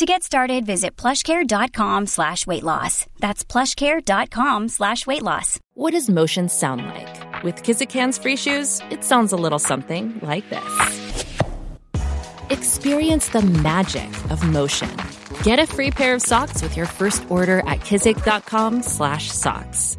To get started, visit plushcare.com slash weight loss. That's plushcare.com slash weight loss. What does motion sound like? With Kizik hands free shoes, it sounds a little something like this. Experience the magic of motion. Get a free pair of socks with your first order at kizik.com slash socks.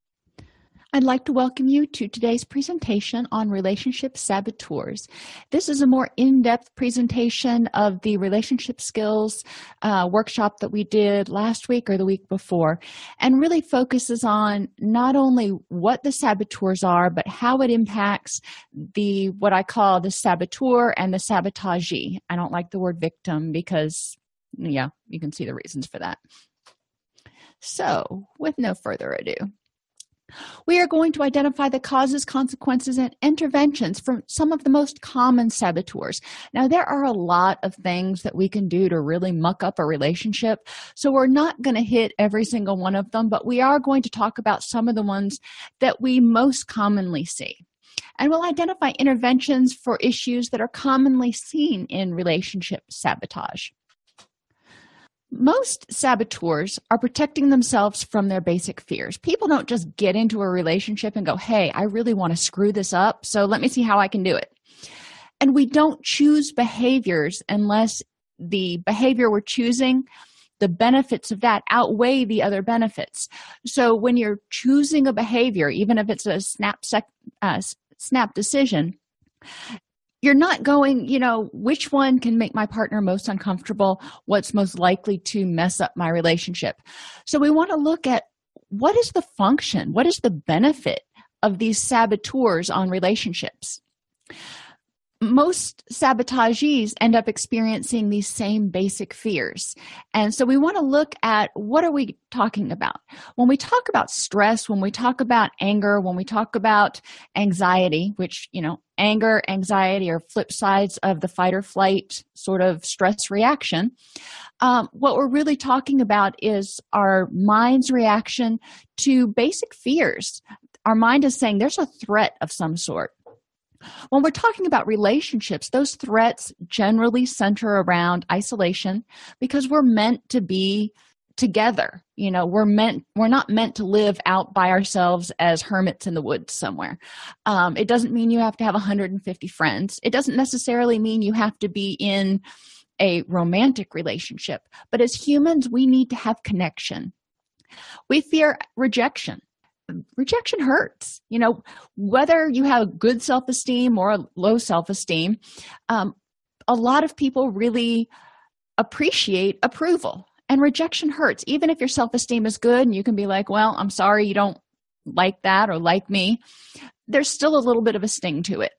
I'd like to welcome you to today's presentation on relationship saboteurs. This is a more in depth presentation of the relationship skills uh, workshop that we did last week or the week before, and really focuses on not only what the saboteurs are, but how it impacts the what I call the saboteur and the sabotagee. I don't like the word victim because, yeah, you can see the reasons for that. So, with no further ado, we are going to identify the causes, consequences, and interventions from some of the most common saboteurs. Now, there are a lot of things that we can do to really muck up a relationship, so we're not going to hit every single one of them, but we are going to talk about some of the ones that we most commonly see. And we'll identify interventions for issues that are commonly seen in relationship sabotage most saboteurs are protecting themselves from their basic fears. People don't just get into a relationship and go, Hey, I really want to screw this up, so let me see how I can do it. And we don't choose behaviors unless the behavior we're choosing, the benefits of that outweigh the other benefits. So when you're choosing a behavior, even if it's a snap, sec, uh, snap decision, you're not going, you know, which one can make my partner most uncomfortable? What's most likely to mess up my relationship? So we want to look at what is the function? What is the benefit of these saboteurs on relationships? Most sabotagees end up experiencing these same basic fears. And so we want to look at what are we talking about? When we talk about stress when we talk about anger when we talk about anxiety which you know anger anxiety are flip sides of the fight or flight sort of stress reaction um, what we're really talking about is our mind's reaction to basic fears. Our mind is saying there's a threat of some sort when we're talking about relationships, those threats generally center around isolation because we're meant to be together. You know, we're meant we're not meant to live out by ourselves as hermits in the woods somewhere. Um, it doesn't mean you have to have 150 friends. It doesn't necessarily mean you have to be in a romantic relationship. But as humans, we need to have connection. We fear rejection rejection hurts. You know whether you have good self-esteem or low self-esteem um, a lot of people really appreciate approval and rejection hurts. Even if your self-esteem is good and you can be like well i'm sorry you don't like that or like me there's still a little bit of a sting to it.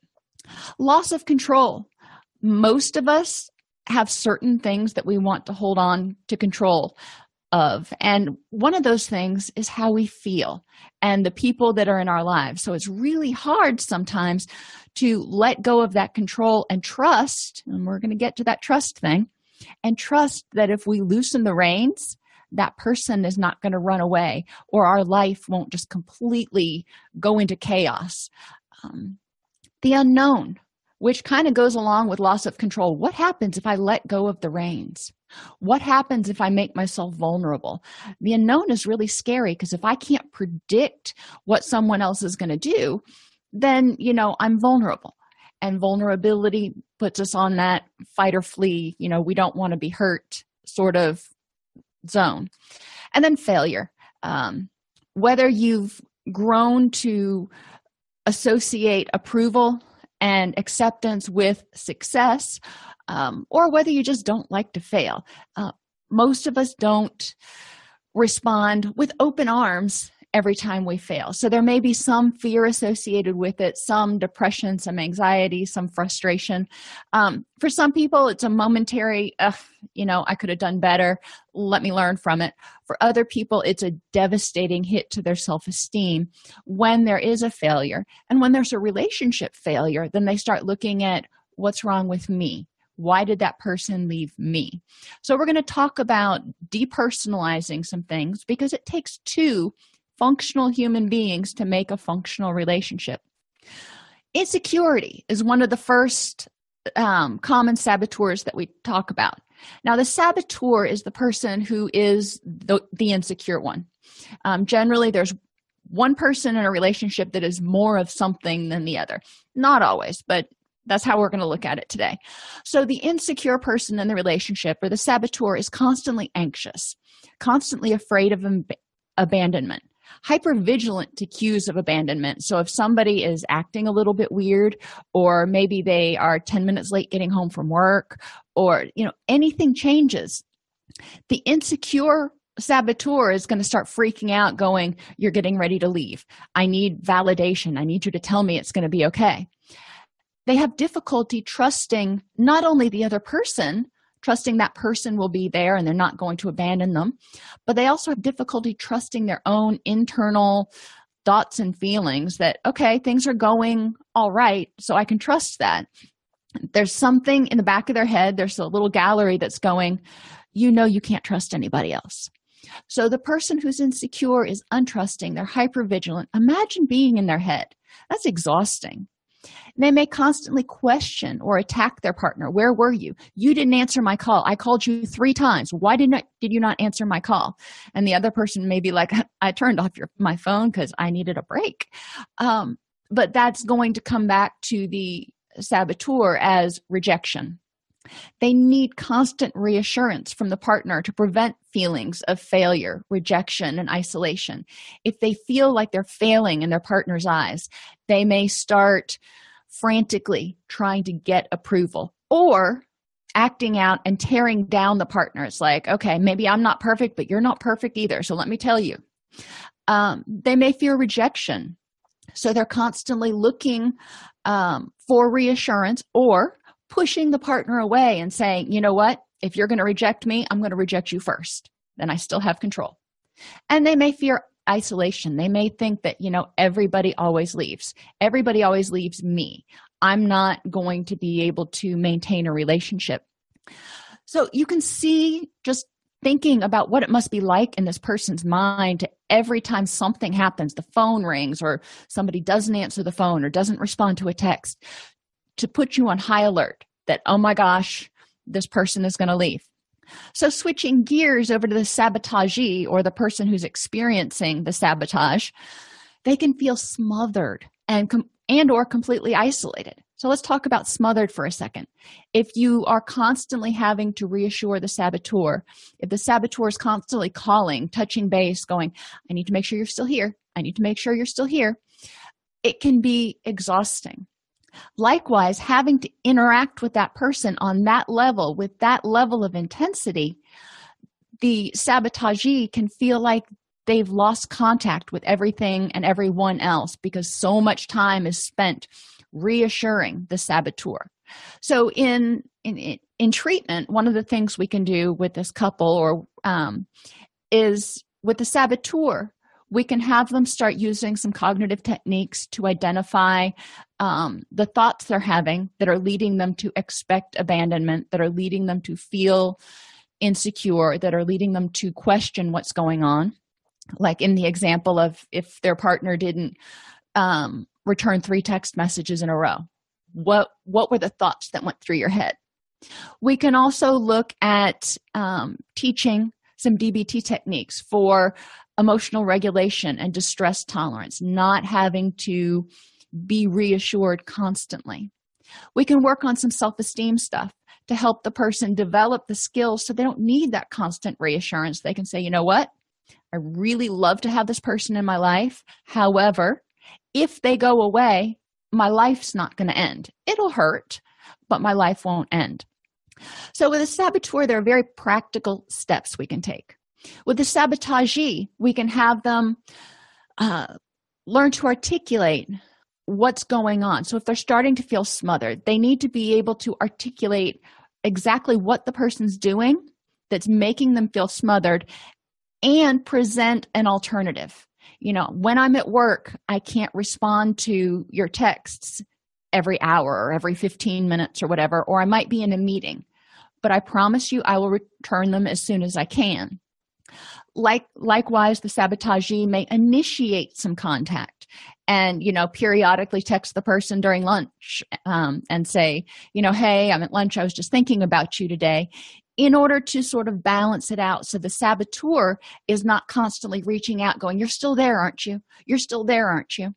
Loss of control. Most of us have certain things that we want to hold on to control of. And one of those things is how we feel and the people that are in our lives. So it's really hard sometimes to let go of that control and trust, and we're going to get to that trust thing, and trust that if we loosen the reins, that person is not going to run away or our life won't just completely go into chaos. Um, the unknown, which kind of goes along with loss of control. What happens if I let go of the reins? What happens if I make myself vulnerable? The unknown is really scary because if I can't predict what someone else is going to do, then, you know, I'm vulnerable. And vulnerability puts us on that fight or flee, you know, we don't want to be hurt sort of zone. And then failure. Um, whether you've grown to associate approval and acceptance with success, um, or whether you just don't like to fail. Uh, most of us don't respond with open arms every time we fail. So there may be some fear associated with it, some depression, some anxiety, some frustration. Um, for some people, it's a momentary, you know, I could have done better. Let me learn from it. For other people, it's a devastating hit to their self esteem when there is a failure. And when there's a relationship failure, then they start looking at what's wrong with me why did that person leave me? So, we're going to talk about depersonalizing some things because it takes two functional human beings to make a functional relationship. Insecurity is one of the first um, common saboteurs that we talk about. Now, the saboteur is the person who is the, the insecure one. Um, generally, there's one person in a relationship that is more of something than the other. Not always, but that's how we're going to look at it today. So, the insecure person in the relationship or the saboteur is constantly anxious, constantly afraid of ab- abandonment, hyper vigilant to cues of abandonment. So, if somebody is acting a little bit weird, or maybe they are 10 minutes late getting home from work, or you know, anything changes, the insecure saboteur is going to start freaking out, going, You're getting ready to leave. I need validation. I need you to tell me it's going to be okay they have difficulty trusting not only the other person trusting that person will be there and they're not going to abandon them. But they also have difficulty trusting their own internal thoughts and feelings that okay things are going all right so i can trust that. There's something in the back of their head there's a little gallery that's going you know you can't trust anybody else. So the person who's insecure is untrusting they're hyper vigilant imagine being in their head. That's exhausting they may constantly question or attack their partner. Where were you? You didn't answer my call. I called you three times. Why did not did you not answer my call? And the other person may be like, I turned off your my phone because I needed a break. Um, but that's going to come back to the saboteur as rejection. They need constant reassurance from the partner to prevent feelings of failure, rejection, and isolation. If they feel like they're failing in their partner's eyes, they may start frantically trying to get approval or acting out and tearing down the partner. It's like, okay, maybe I'm not perfect, but you're not perfect either. So let me tell you. Um, they may fear rejection. So they're constantly looking um, for reassurance or pushing the partner away and saying, you know what? If you're going to reject me, I'm going to reject you first. Then I still have control. And they may fear isolation. They may think that, you know, everybody always leaves. Everybody always leaves me. I'm not going to be able to maintain a relationship. So you can see just thinking about what it must be like in this person's mind to every time something happens, the phone rings or somebody doesn't answer the phone or doesn't respond to a text, to put you on high alert that, oh my gosh, this person is going to leave. So, switching gears over to the sabotagee or the person who's experiencing the sabotage, they can feel smothered and com- and or completely isolated. So let's talk about smothered for a second. If you are constantly having to reassure the saboteur, if the saboteur is constantly calling, touching base, going, I need to make sure you're still here. I need to make sure you're still here. It can be exhausting. Likewise, having to interact with that person on that level, with that level of intensity, the sabotagee can feel like they've lost contact with everything and everyone else because so much time is spent reassuring the saboteur. So, in in in treatment, one of the things we can do with this couple or um, is with the saboteur we can have them start using some cognitive techniques to identify um, the thoughts they're having that are leading them to expect abandonment, that are leading them to feel insecure, that are leading them to question what's going on. Like in the example of if their partner didn't um, return three text messages in a row, what what were the thoughts that went through your head? We can also look at um, teaching some DBT techniques for emotional regulation and distress tolerance, not having to be reassured constantly. We can work on some self esteem stuff to help the person develop the skills so they don't need that constant reassurance. They can say, you know what? I really love to have this person in my life. However, if they go away, my life's not going to end. It'll hurt, but my life won't end. So, with a saboteur, there are very practical steps we can take. With the sabotagee, we can have them uh, learn to articulate what's going on. So, if they're starting to feel smothered, they need to be able to articulate exactly what the person's doing that's making them feel smothered and present an alternative. You know, when I'm at work, I can't respond to your texts every hour or every 15 minutes or whatever, or I might be in a meeting, but I promise you I will return them as soon as I can. Like likewise, the sabotagee may initiate some contact and you know periodically text the person during lunch um, and say you know hey i'm at lunch. I was just thinking about you today. In order to sort of balance it out so the saboteur is not constantly reaching out going you're still there aren't you? You're still there aren't you?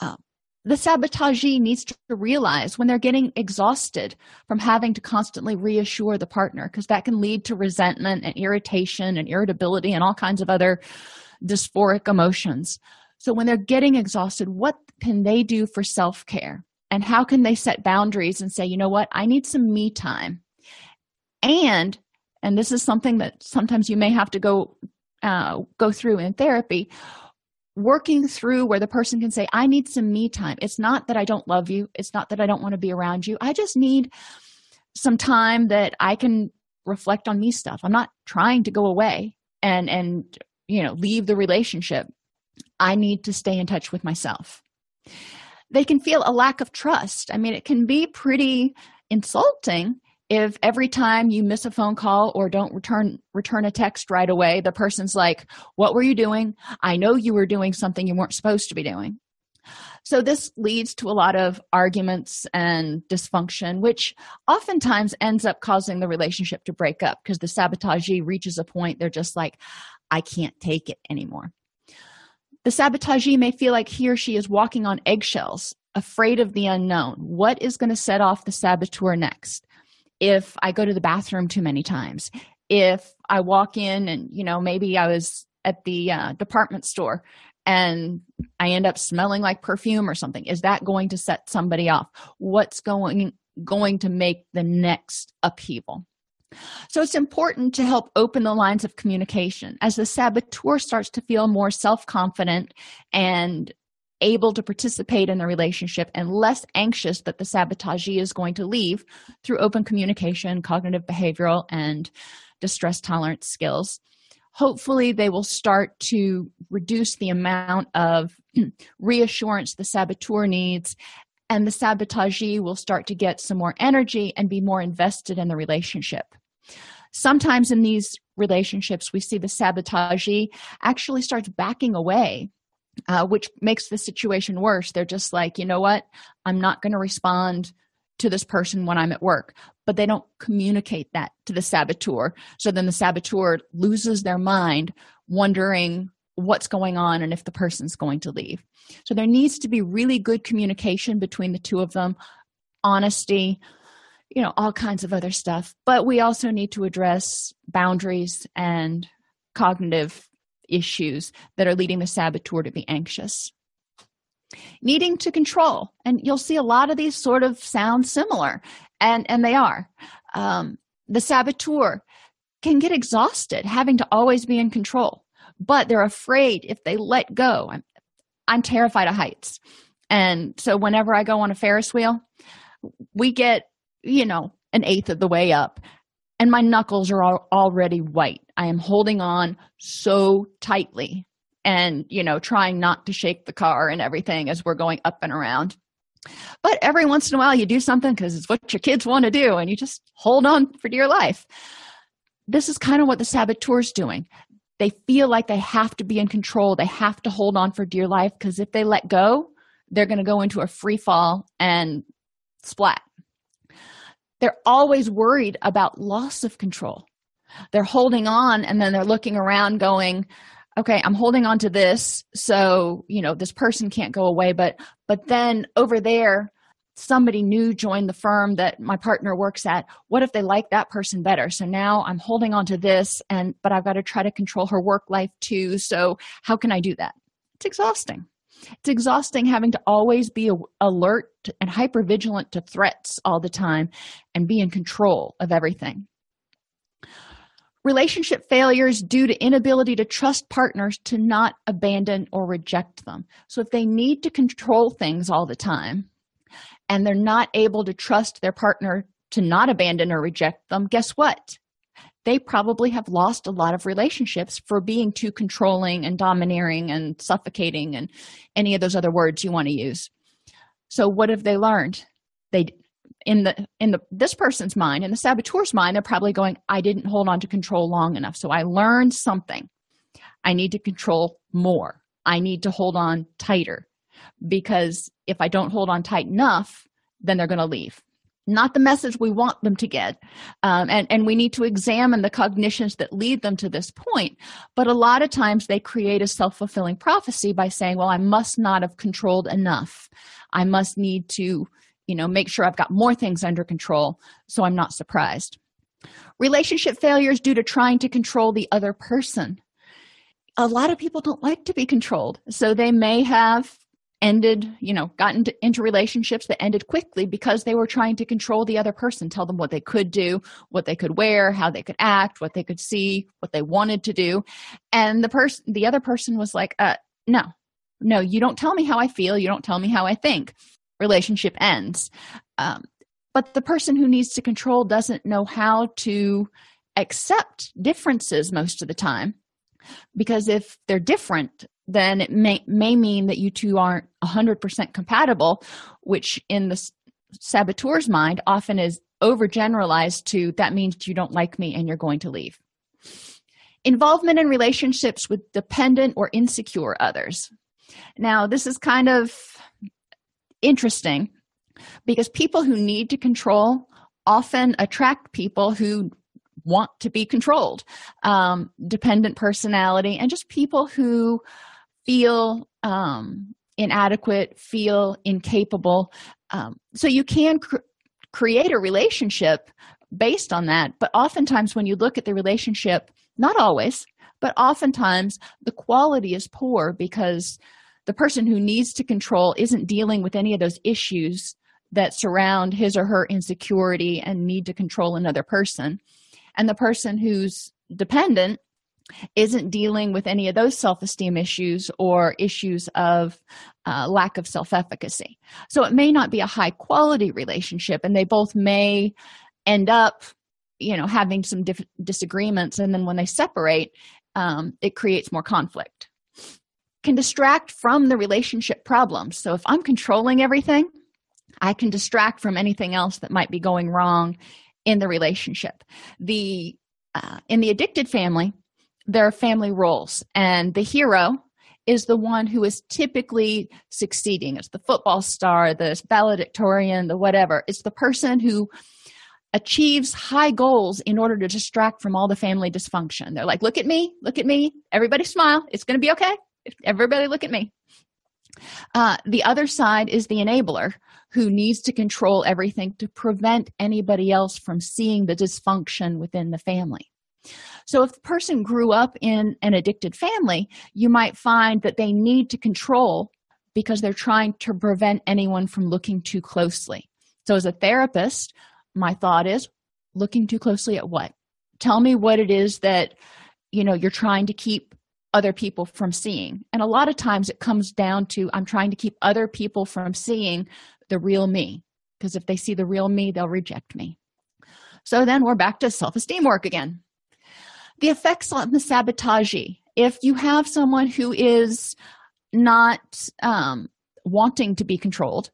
Uh, the sabotagee needs to realize when they're getting exhausted from having to constantly reassure the partner because that can lead to resentment and irritation and irritability and all kinds of other dysphoric emotions. So when they're getting exhausted what can they do for self-care? And how can they set boundaries and say you know what? I need some me time. And and this is something that sometimes you may have to go uh, go through in therapy working through where the person can say i need some me time. It's not that i don't love you. It's not that i don't want to be around you. I just need some time that i can reflect on me stuff. I'm not trying to go away and and you know leave the relationship. I need to stay in touch with myself. They can feel a lack of trust. I mean it can be pretty insulting if every time you miss a phone call or don't return return a text right away the person's like what were you doing? I know you were doing something you weren't supposed to be doing. So this leads to a lot of arguments and dysfunction which oftentimes ends up causing the relationship to break up because the sabotagee reaches a point they're just like i can't take it anymore. The sabotagee may feel like he or she is walking on eggshells afraid of the unknown. What is going to set off the saboteur next if I go to the bathroom too many times, if I walk in and, you know, maybe I was at the uh, department store and I end up smelling like perfume or something, is that going to set somebody off? What's going going to make the next upheaval? So it's important to help open the lines of communication as the saboteur starts to feel more self confident and able to participate in the relationship and less anxious that the sabotagee is going to leave through open communication, cognitive behavioral, and distress tolerance skills. Hopefully, they will start to reduce the amount of reassurance the saboteur needs, and the sabotagee will start to get some more energy and be more invested in the relationship. Sometimes in these relationships, we see the sabotagee actually starts backing away uh, which makes the situation worse. They're just like, you know what? I'm not going to respond to this person when I'm at work. But they don't communicate that to the saboteur. So then the saboteur loses their mind, wondering what's going on and if the person's going to leave. So there needs to be really good communication between the two of them, honesty, you know, all kinds of other stuff. But we also need to address boundaries and cognitive issues that are leading the saboteur to be anxious. Needing to control, and you'll see a lot of these sort of sound similar, and, and they are. Um, the saboteur can get exhausted having to always be in control, but they're afraid if they let go. I'm, I'm terrified of heights. And so whenever I go on a Ferris wheel, we get, you know, an eighth of the way up and my knuckles are already white. I am holding on so tightly and, you know, trying not to shake the car and everything as we're going up and around. But every once in a while, you do something because it's what your kids want to do and you just hold on for dear life. This is kind of what the saboteur's doing. They feel like they have to be in control, they have to hold on for dear life because if they let go, they're going to go into a free fall and splat they're always worried about loss of control. They're holding on and then they're looking around going okay i'm holding on to this so you know this person can't go away. But but then over there somebody new joined the firm that my partner works at. What if they like that person better? So now i'm holding on to this and but i've got to try to control her work life too. So how can i do that? It's exhausting it's exhausting having to always be alert and hyper vigilant to threats all the time and be in control of everything. Relationship failures due to inability to trust partners to not abandon or reject them. So if they need to control things all the time and they're not able to trust their partner to not abandon or reject them guess what they probably have lost a lot of relationships for being too controlling and domineering and suffocating and any of those other words you want to use. So what have they learned? They in the in the this person's mind in the saboteur's mind they're probably going i didn't hold on to control long enough so i learned something. I need to control more. I need to hold on tighter. Because if i don't hold on tight enough then they're going to leave not the message we want them to get. Um, and and we need to examine the cognitions that lead them to this point. But a lot of times they create a self-fulfilling prophecy by saying well i must not have controlled enough. I must need to you know make sure i've got more things under control so i'm not surprised. Relationship failures due to trying to control the other person. A lot of people don't like to be controlled. So they may have ended you know gotten to, into relationships that ended quickly because they were trying to control the other person tell them what they could do what they could wear how they could act what they could see what they wanted to do. And the person the other person was like uh no no you don't tell me how i feel. You don't tell me how i think. Relationship ends. Um, but the person who needs to control doesn't know how to accept differences most of the time because if they're different then it may, may mean that you two aren't 100% compatible, which in the saboteur's mind often is overgeneralized to that means you don't like me and you're going to leave. Involvement in relationships with dependent or insecure others. Now, this is kind of interesting because people who need to control often attract people who want to be controlled, um, dependent personality, and just people who feel um, inadequate, feel incapable. Um, so you can cr- create a relationship based on that. But oftentimes, when you look at the relationship, not always, but oftentimes the quality is poor because the person who needs to control isn't dealing with any of those issues that surround his or her insecurity and need to control another person. And the person who's dependent isn't dealing with any of those self esteem issues or issues of uh, lack of self efficacy. So it may not be a high quality relationship, and they both may end up, you know, having some disagreements. And then when they separate, um, it creates more conflict. Can distract from the relationship problems. So if I'm controlling everything, I can distract from anything else that might be going wrong in the relationship. The uh, in the addicted family, there are family roles. And the hero is the one who is typically succeeding. It's the football star the valedictorian the whatever. It's the person who achieves high goals in order to distract from all the family dysfunction. They're like look at me look at me. Everybody smile. It's going to be okay. Everybody look at me. Uh, the other side is the enabler who needs to control everything to prevent anybody else from seeing the dysfunction within the family so, if the person grew up in an addicted family, you might find that they need to control because they're trying to prevent anyone from looking too closely. So, as a therapist, my thought is looking too closely at what? Tell me what it is that you know you're trying to keep other people from seeing. And a lot of times it comes down to I'm trying to keep other people from seeing the real me because if they see the real me, they'll reject me. So then we're back to self esteem work again the effects on the sabotagee if you have someone who is not um, wanting to be controlled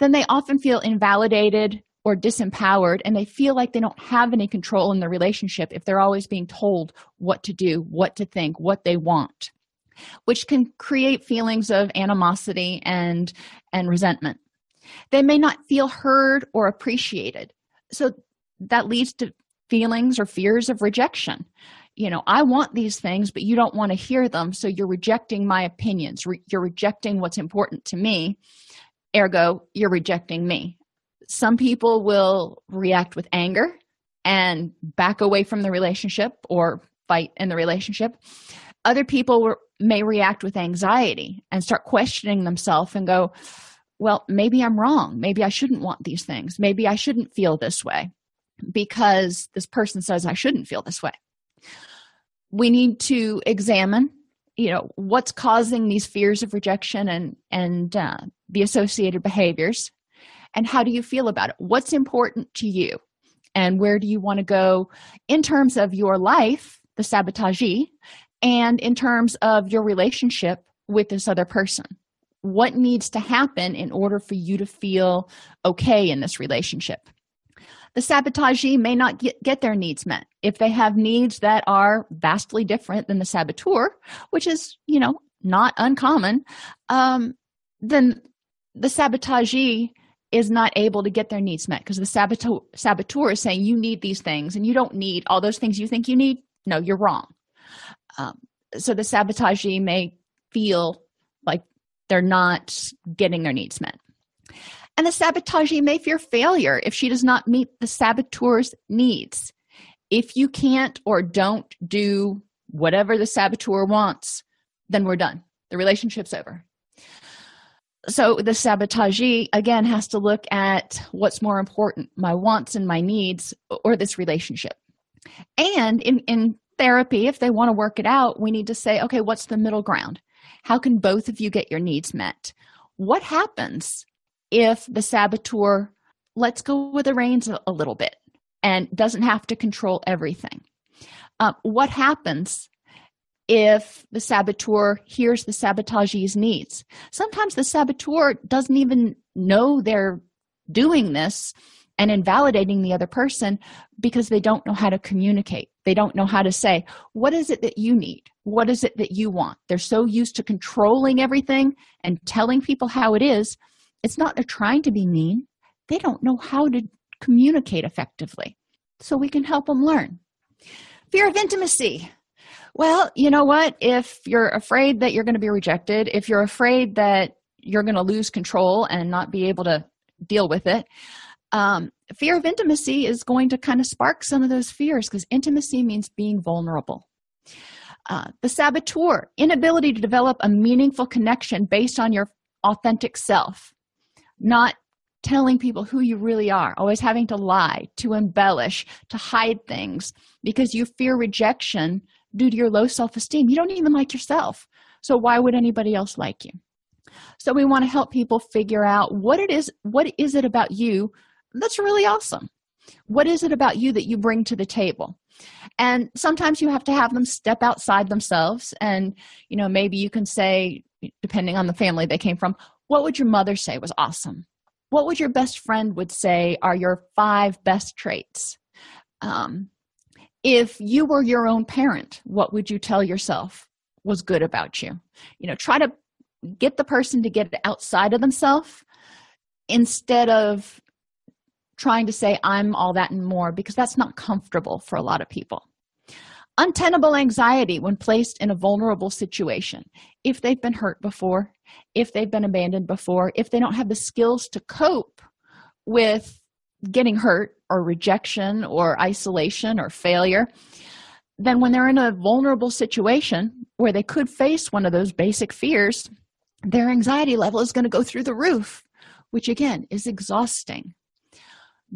then they often feel invalidated or disempowered and they feel like they don't have any control in the relationship if they're always being told what to do what to think what they want which can create feelings of animosity and and resentment. They may not feel heard or appreciated. So that leads to feelings or fears of rejection. You know i want these things but you don't want to hear them so you're rejecting my opinions. Re- you're rejecting what's important to me ergo you're rejecting me. Some people will react with anger and back away from the relationship or fight in the relationship. Other people may react with anxiety and start questioning themselves and go well maybe i'm wrong. Maybe i shouldn't want these things. Maybe i shouldn't feel this way because this person says i shouldn't feel this way. We need to examine you know what's causing these fears of rejection and and uh, the associated behaviors and how do you feel about it? What's important to you? And where do you want to go in terms of your life the sabotagee and in terms of your relationship with this other person? What needs to happen in order for you to feel okay in this relationship the sabotagee may not get, get their needs met. If they have needs that are vastly different than the saboteur which is you know not uncommon um, then the sabotagee is not able to get their needs met because the saboteur, saboteur is saying you need these things and you don't need all those things you think you need. No you're wrong. Um, so the sabotagee may feel like they're not getting their needs met and the sabotagee may fear failure if she does not meet the saboteur's needs. If you can't or don't do whatever the saboteur wants then we're done. The relationship's over. So the sabotagee again has to look at what's more important my wants and my needs or this relationship. And in in therapy if they want to work it out we need to say okay what's the middle ground? How can both of you get your needs met? What happens if the saboteur lets go with the reins a, little bit and doesn't have to control everything uh, what happens if the saboteur hears the sabotagee's needs. Sometimes the saboteur doesn't even know they're doing this and invalidating the other person because they don't know how to communicate. They don't know how to say, What is it that you need? What is it that you want? They're so used to controlling everything and telling people how it is. It's not they're trying to be mean, they don't know how to communicate effectively. So we can help them learn. Fear of intimacy. Well, you know what? If you're afraid that you're going to be rejected, if you're afraid that you're going to lose control and not be able to deal with it, um, fear of intimacy is going to kind of spark some of those fears because intimacy means being vulnerable. Uh, the saboteur, inability to develop a meaningful connection based on your authentic self, not telling people who you really are, always having to lie, to embellish, to hide things because you fear rejection due to your low self esteem. You don't even like yourself. So, why would anybody else like you? So, we want to help people figure out what it is, what is it about you that's really awesome? What is it about you that you bring to the table? And sometimes you have to have them step outside themselves. And, you know, maybe you can say, depending on the family they came from, what would your mother say was awesome? What would your best friend would say are your five best traits? Um, if you were your own parent what would you tell yourself was good about you you know try to get the person to get it outside of themselves instead of trying to say i'm all that and more because that's not comfortable for a lot of people untenable anxiety when placed in a vulnerable situation if they've been hurt before if they've been abandoned before if they don't have the skills to cope with getting hurt or rejection or isolation or failure, then when they're in a vulnerable situation where they could face one of those basic fears, their anxiety level is going to go through the roof, which again is exhausting.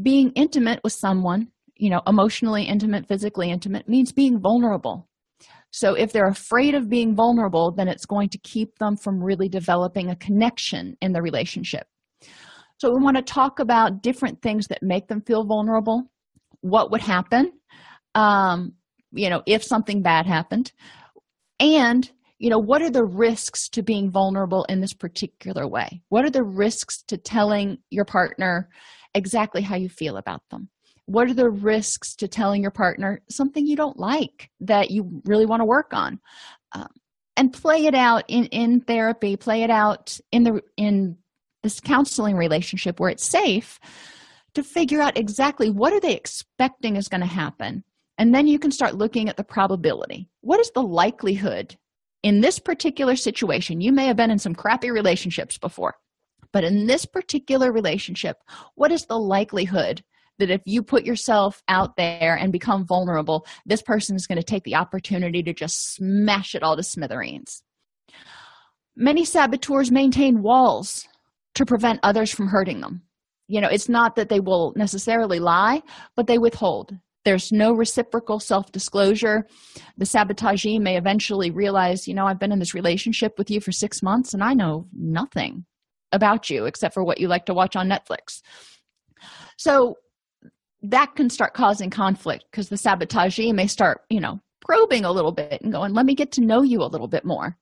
Being intimate with someone, you know, emotionally intimate, physically intimate, means being vulnerable. So if they're afraid of being vulnerable, then it's going to keep them from really developing a connection in the relationship. So, we want to talk about different things that make them feel vulnerable. What would happen, um, you know, if something bad happened, and you know, what are the risks to being vulnerable in this particular way? What are the risks to telling your partner exactly how you feel about them? What are the risks to telling your partner something you don't like that you really want to work on? Um, and play it out in in therapy play it out in the in this counseling relationship where it's safe to figure out exactly what are they expecting is going to happen. And then you can start looking at the probability. What is the likelihood in this particular situation? You may have been in some crappy relationships before but in this particular relationship what is the likelihood that if you put yourself out there and become vulnerable, this person is going to take the opportunity to just smash it all to smithereens. Many saboteurs maintain walls to prevent others from hurting them. You know, it's not that they will necessarily lie, but they withhold. There's no reciprocal self disclosure. The sabotagee may eventually realize, you know, I've been in this relationship with you for six months and I know nothing about you except for what you like to watch on Netflix. So that can start causing conflict because the sabotagee may start, you know, probing a little bit and going, let me get to know you a little bit more.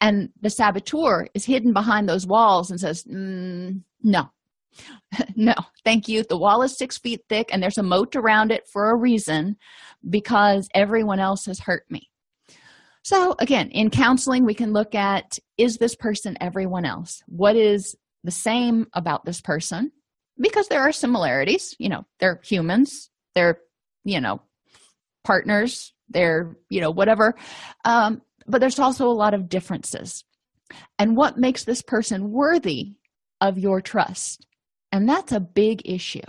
And the saboteur is hidden behind those walls and says, mm, no, no, thank you. The wall is six feet thick and there's a moat around it for a reason because everyone else has hurt me. So, again, in counseling, we can look at is this person everyone else? What is the same about this person? Because there are similarities. You know, they're humans, they're, you know, partners, they're, you know, whatever. Um, but there's also a lot of differences. And what makes this person worthy of your trust? And that's a big issue.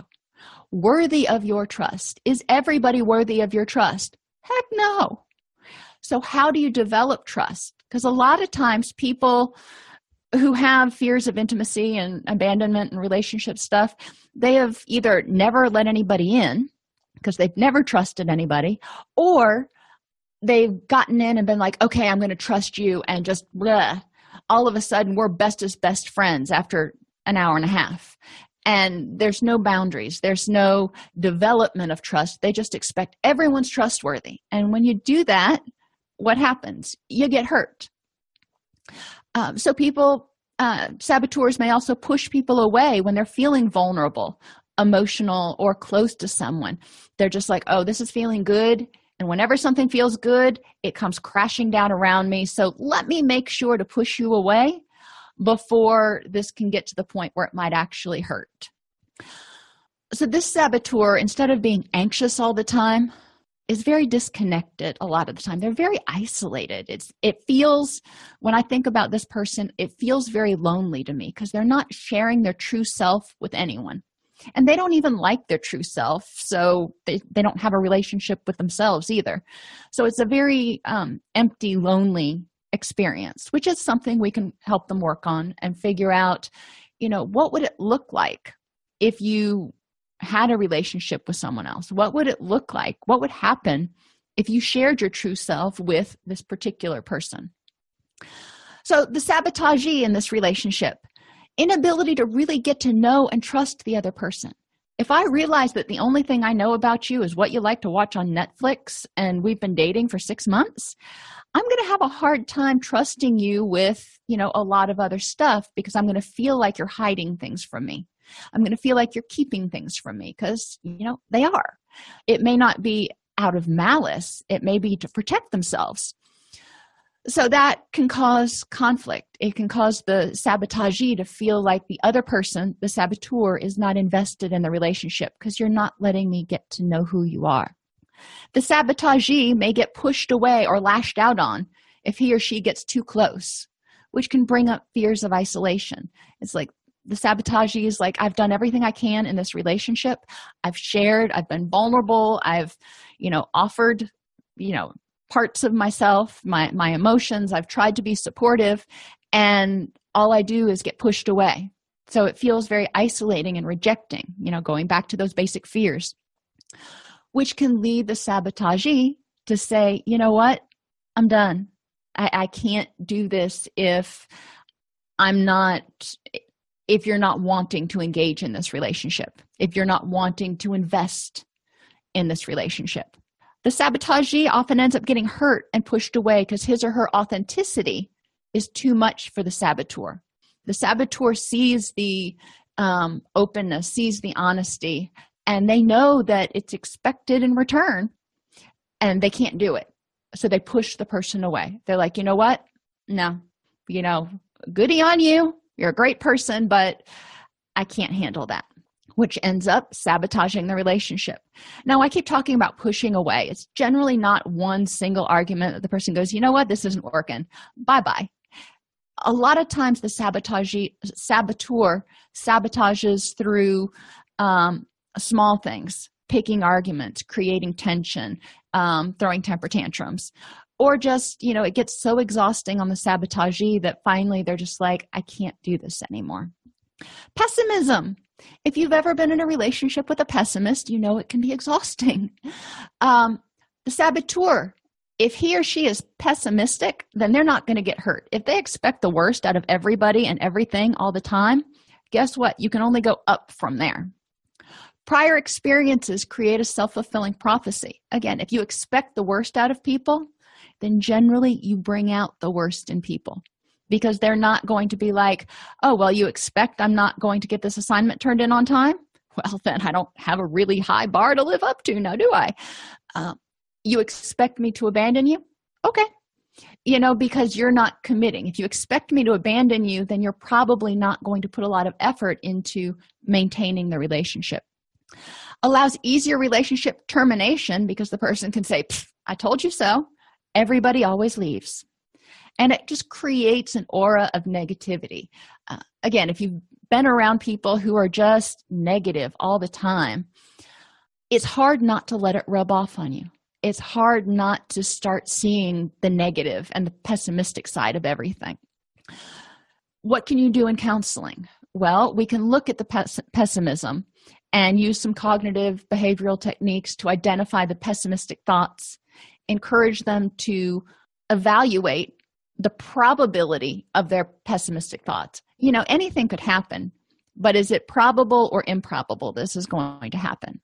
Worthy of your trust. Is everybody worthy of your trust? Heck no. So, how do you develop trust? Because a lot of times people who have fears of intimacy and abandonment and relationship stuff, they have either never let anybody in because they've never trusted anybody, or they've gotten in and been like, okay, I'm going to trust you, and just all of a sudden we're bestest best friends after an hour and a half. And there's no boundaries. There's no development of trust. They just expect everyone's trustworthy. And when you do that what happens? You get hurt um, so people uh, saboteurs may also push people away when they're feeling vulnerable emotional or close to someone. They're just like oh this is feeling good. And whenever something feels good it comes crashing down around me. So let me make sure to push you away before this can get to the point where it might actually hurt. So, this saboteur, instead of being anxious all the time, is very disconnected a lot of the time. They're very isolated. It's it feels when I think about this person, it feels very lonely to me because they're not sharing their true self with anyone. And they don't even like their true self, so they, they don't have a relationship with themselves either. So it's a very um, empty, lonely experience which is something we can help them work on and figure out you know what would it look like if you had a relationship with someone else what would it look like? What would happen if you shared your true self with this particular person? So the sabotagee in this relationship inability to really get to know and trust the other person. If I realize that the only thing I know about you is what you like to watch on Netflix and we've been dating for six months, I'm going to have a hard time trusting you with, you know, a lot of other stuff because I'm going to feel like you're hiding things from me. I'm going to feel like you're keeping things from me because, you know, they are. It may not be out of malice, it may be to protect themselves. So that can cause conflict. It can cause the sabotagee to feel like the other person the saboteur is not invested in the relationship because you're not letting me get to know who you are. The sabotagee may get pushed away or lashed out on if he or she gets too close which can bring up fears of isolation. It's like the sabotagee is like i've done everything i can in this relationship. I've shared i've been vulnerable i've you know offered you know parts of myself my my emotions. I've tried to be supportive and all i do is get pushed away. So it feels very isolating and rejecting you know going back to those basic fears which can lead the sabotagee to say you know what? I'm done. I, I can't do this if i'm not if you're not wanting to engage in this relationship if you're not wanting to invest in this relationship the sabotagee often ends up getting hurt and pushed away because his or her authenticity is too much for the saboteur. The saboteur sees the um, openness, sees the honesty, and they know that it's expected in return, and they can't do it. So they push the person away. They're like, you know what? No, you know, goody on you. You're a great person, but I can't handle that which ends up sabotaging the relationship. Now, I keep talking about pushing away. It's generally not one single argument that the person goes, you know what, this isn't working. Bye bye. A lot of times, the sabotage saboteur sabotages through um, small things picking arguments creating tension um, throwing temper tantrums or just you know it gets so exhausting on the sabotagee that finally they're just like i can't do this anymore. Pessimism. If you've ever been in a relationship with a pessimist you know it can be exhausting. Um, the saboteur. If he or she is pessimistic then they're not going to get hurt. If they expect the worst out of everybody and everything all the time guess what? You can only go up from there. Prior experiences create a self-fulfilling prophecy. Again if you expect the worst out of people then generally you bring out the worst in people because they're not going to be like, oh, well, you expect I'm not going to get this assignment turned in on time? Well, then I don't have a really high bar to live up to now, do I? Uh, you expect me to abandon you? Okay. You know, because you're not committing. If you expect me to abandon you, then you're probably not going to put a lot of effort into maintaining the relationship. Allows easier relationship termination because the person can say, I told you so everybody always leaves. And it just creates an aura of negativity. Uh, again if you've been around people who are just negative all the time it's hard not to let it rub off on you. It's hard not to start seeing the negative and the pessimistic side of everything. What can you do in counseling? Well we can look at the pes- pessimism and use some cognitive behavioral techniques to identify the pessimistic thoughts encourage them to evaluate the probability of their pessimistic thoughts. You know, anything could happen, but is it probable or improbable this is going to happen?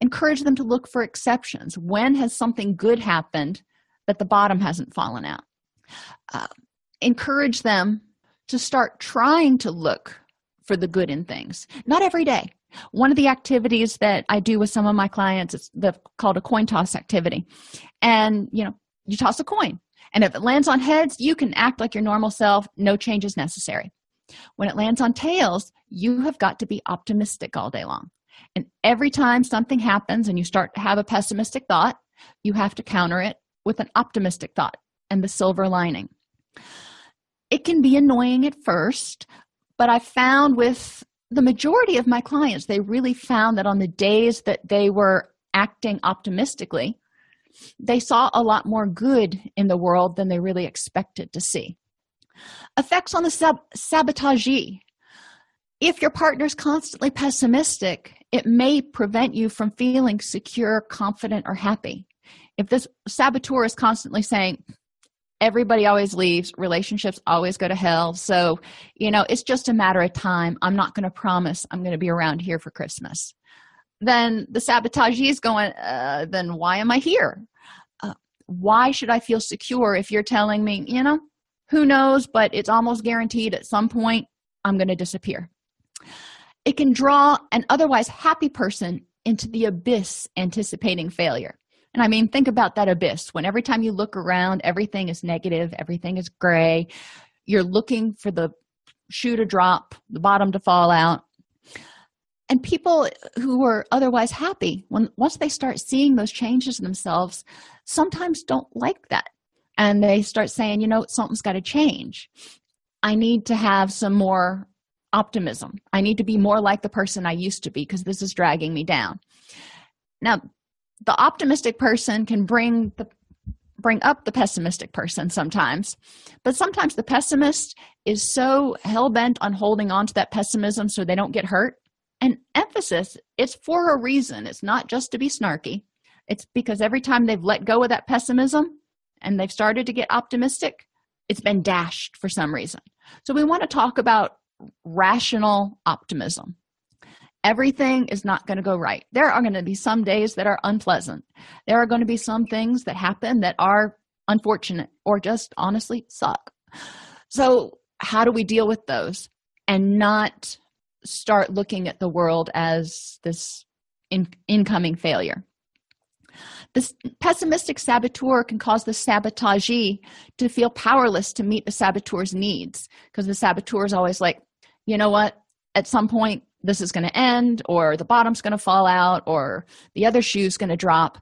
Encourage them to look for exceptions. When has something good happened that the bottom hasn't fallen out? Uh, encourage them to start trying to look for the good in things. Not every day, one of the activities that i do with some of my clients is the, called a coin toss activity. And you know you toss a coin and if it lands on heads you can act like your normal self. No change is necessary. When it lands on tails you have got to be optimistic all day long. And every time something happens and you start to have a pessimistic thought you have to counter it with an optimistic thought and the silver lining. It can be annoying at first but i found with the majority of my clients they really found that on the days that they were acting optimistically they saw a lot more good in the world than they really expected to see. Effects on the sab- sabotagee. If your partner's constantly pessimistic it may prevent you from feeling secure confident or happy. If this saboteur is constantly saying everybody always leaves relationships always go to hell. So you know it's just a matter of time. I'm not going to promise i'm going to be around here for christmas. Then the sabotagee is going uh, then why am i here? Uh, why should i feel secure if you're telling me you know who knows but it's almost guaranteed at some point i'm going to disappear. It can draw an otherwise happy person into the abyss anticipating failure and I mean, think about that abyss when every time you look around, everything is negative, everything is gray. You're looking for the shoe to drop, the bottom to fall out. And people who are otherwise happy, when once they start seeing those changes in themselves, sometimes don't like that. And they start saying, you know, something's got to change. I need to have some more optimism. I need to be more like the person I used to be because this is dragging me down. Now, the optimistic person can bring the bring up the pessimistic person sometimes but sometimes the pessimist is so hell-bent on holding on to that pessimism so they don't get hurt. And emphasis it's for a reason. It's not just to be snarky. It's because every time they've let go of that pessimism and they've started to get optimistic it's been dashed for some reason. So we want to talk about rational optimism everything is not going to go right. There are going to be some days that are unpleasant. There are going to be some things that happen that are unfortunate or just honestly suck. So, how do we deal with those and not start looking at the world as this in- incoming failure? This pessimistic saboteur can cause the sabotagee to feel powerless to meet the saboteur's needs because the saboteur is always like, you know what? At some point, this is going to end or the bottom's going to fall out or the other shoe's going to drop.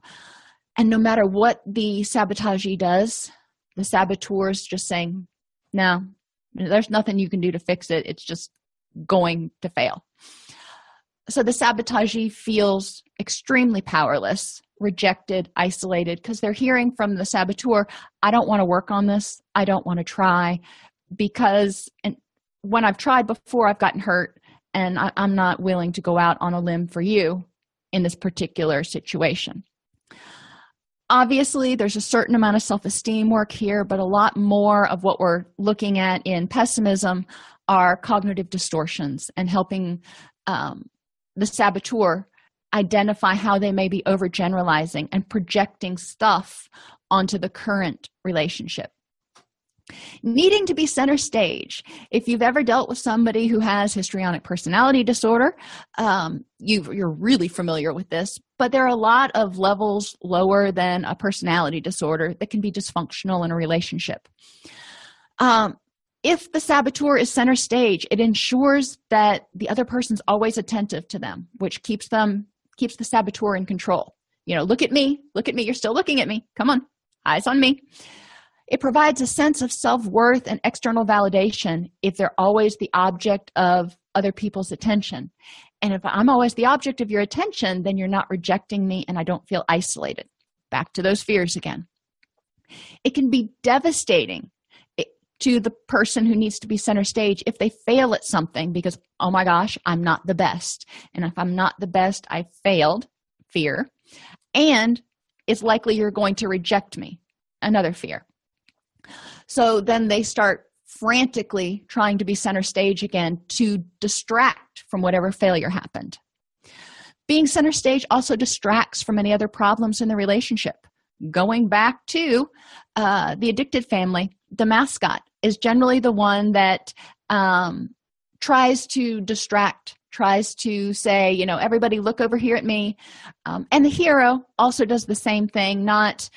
And no matter what the sabotagee does the saboteur is just saying no there's nothing you can do to fix it. It's just going to fail. So the sabotagee feels extremely powerless, rejected, isolated, because they're hearing from the saboteur, I don't want to work on this. I don't want to try because and when I've tried before, I've gotten hurt, and I, I'm not willing to go out on a limb for you in this particular situation. Obviously, there's a certain amount of self esteem work here, but a lot more of what we're looking at in pessimism are cognitive distortions and helping um, the saboteur identify how they may be overgeneralizing and projecting stuff onto the current relationship needing to be center stage. If you've ever dealt with somebody who has histrionic personality disorder um, you are really familiar with this but there are a lot of levels lower than a personality disorder that can be dysfunctional in a relationship. Um, if the saboteur is center stage it ensures that the other person's always attentive to them which keeps them keeps the saboteur in control. You know look at me look at me you're still looking at me. Come on eyes on me it provides a sense of self worth and external validation if they're always the object of other people's attention. And if I'm always the object of your attention, then you're not rejecting me and I don't feel isolated. Back to those fears again. It can be devastating to the person who needs to be center stage if they fail at something because, oh my gosh, I'm not the best. And if I'm not the best, I failed, fear. And it's likely you're going to reject me, another fear. So then they start frantically trying to be center stage again to distract from whatever failure happened. Being center stage also distracts from any other problems in the relationship. Going back to uh, the addicted family, the mascot is generally the one that um, tries to distract tries to say you know everybody look over here at me um, and the hero also does the same thing not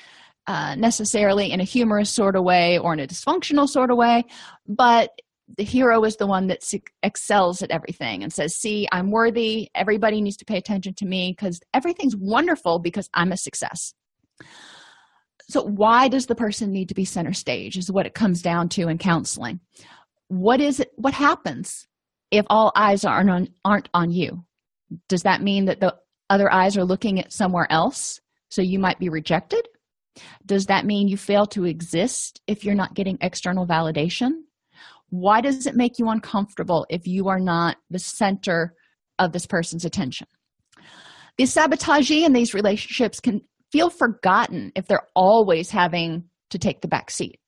uh, necessarily in a humorous sort of way or in a dysfunctional sort of way, but the hero is the one that excels at everything and says, See, I'm worthy. Everybody needs to pay attention to me because everything's wonderful because I'm a success. So, why does the person need to be center stage? Is what it comes down to in counseling. What is it? What happens if all eyes aren't on, aren't on you? Does that mean that the other eyes are looking at somewhere else? So you might be rejected? Does that mean you fail to exist if you're not getting external validation? Why does it make you uncomfortable if you are not the center of this person's attention? The sabotagee in these relationships can feel forgotten if they're always having to take the back seat.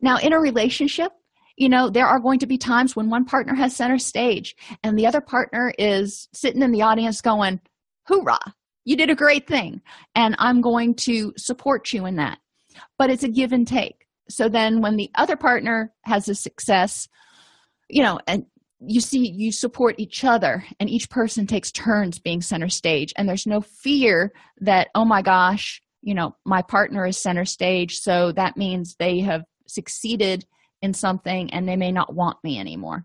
Now, in a relationship, you know, there are going to be times when one partner has center stage and the other partner is sitting in the audience going, hoorah, you did a great thing and i'm going to support you in that. But it's a give and take. So then when the other partner has a success you know and you see you support each other and each person takes turns being center stage and there's no fear that oh my gosh you know my partner is center stage so that means they have succeeded in something and they may not want me anymore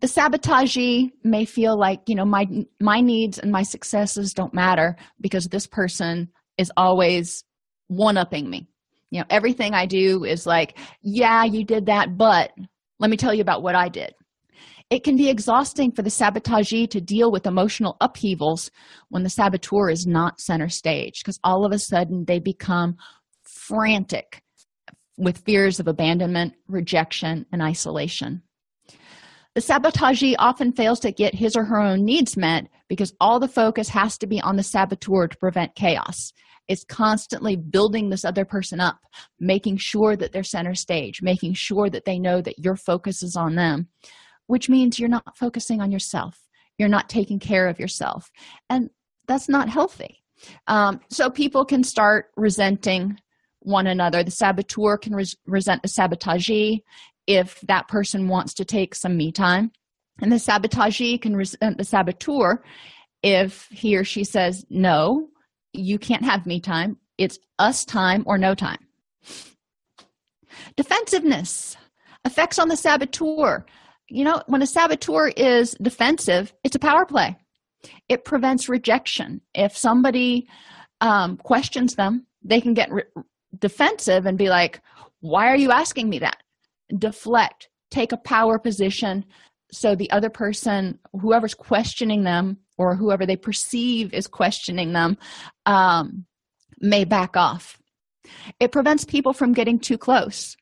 the sabotagee may feel like you know my my needs and my successes don't matter because this person is always one upping me. You know everything i do is like yeah you did that but let me tell you about what i did. It can be exhausting for the sabotagee to deal with emotional upheavals when the saboteur is not center stage because all of a sudden they become frantic with fears of abandonment rejection and isolation the sabotagee often fails to get his or her own needs met because all the focus has to be on the saboteur to prevent chaos. It's constantly building this other person up, making sure that they're center stage, making sure that they know that your focus is on them, which means you're not focusing on yourself. You're not taking care of yourself. And that's not healthy. Um, so people can start resenting one another. The saboteur can res- resent the sabotagee, if that person wants to take some me time. And the sabotagee can resent the saboteur if he or she says, No, you can't have me time. It's us time or no time. Defensiveness effects on the saboteur. You know, when a saboteur is defensive, it's a power play. It prevents rejection. If somebody um, questions them, they can get re- defensive and be like, Why are you asking me that? Deflect, take a power position, so the other person whoever's questioning them or whoever they perceive is questioning them um, may back off. It prevents people from getting too close.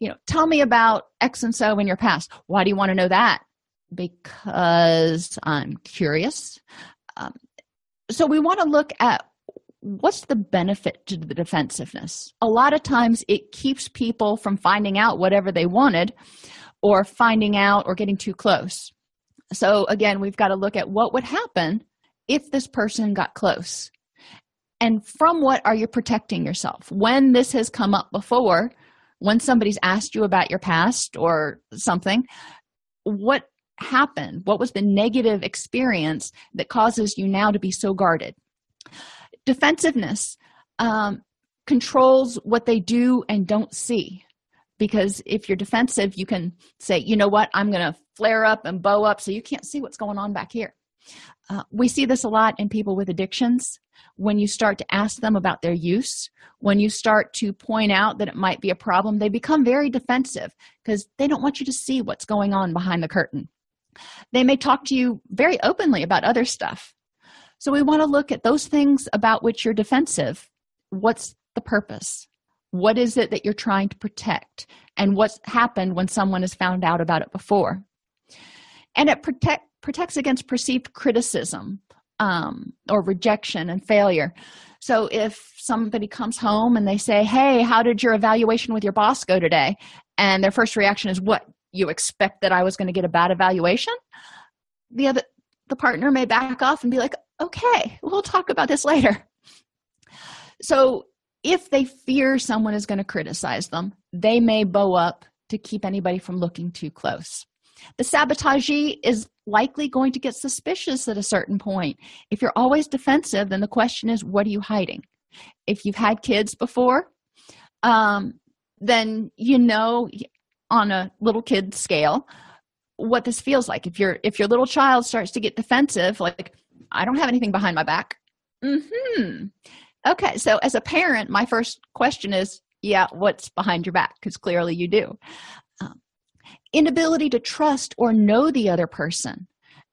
You know tell me about x and so in your past. Why do you want to know that? Because i'm curious. Um, so we want to look at what's the benefit to the defensiveness? A lot of times it keeps people from finding out whatever they wanted or finding out or getting too close. So again we've got to look at what would happen if this person got close. And from what are you protecting yourself? When this has come up before when somebody's asked you about your past or something what happened? What was the negative experience that causes you now to be so guarded defensiveness um, controls what they do and don't see. Because if you're defensive you can say you know what? I'm going to flare up and bow up so you can't see what's going on back here. Uh, we see this a lot in people with addictions. When you start to ask them about their use when you start to point out that it might be a problem they become very defensive because they don't want you to see what's going on behind the curtain. They may talk to you very openly about other stuff so we want to look at those things about which you're defensive. What's the purpose? What is it that you're trying to protect? And what's happened when someone has found out about it before? And it protect, protects against perceived criticism um, or rejection and failure. So if somebody comes home and they say hey how did your evaluation with your boss go today? And their first reaction is what you expect that i was going to get a bad evaluation? The other the partner may back off and be like okay we'll talk about this later so if they fear someone is going to criticize them, they may bow up to keep anybody from looking too close. The sabotagee is likely going to get suspicious at a certain point. If you're always defensive, then the question is, what are you hiding? If you've had kids before, um, then you know on a little kid scale what this feels like. If your if your little child starts to get defensive, like I don't have anything behind my back. Hmm. Okay, so as a parent, my first question is, yeah, what's behind your back? Because clearly you do. Um, inability to trust or know the other person.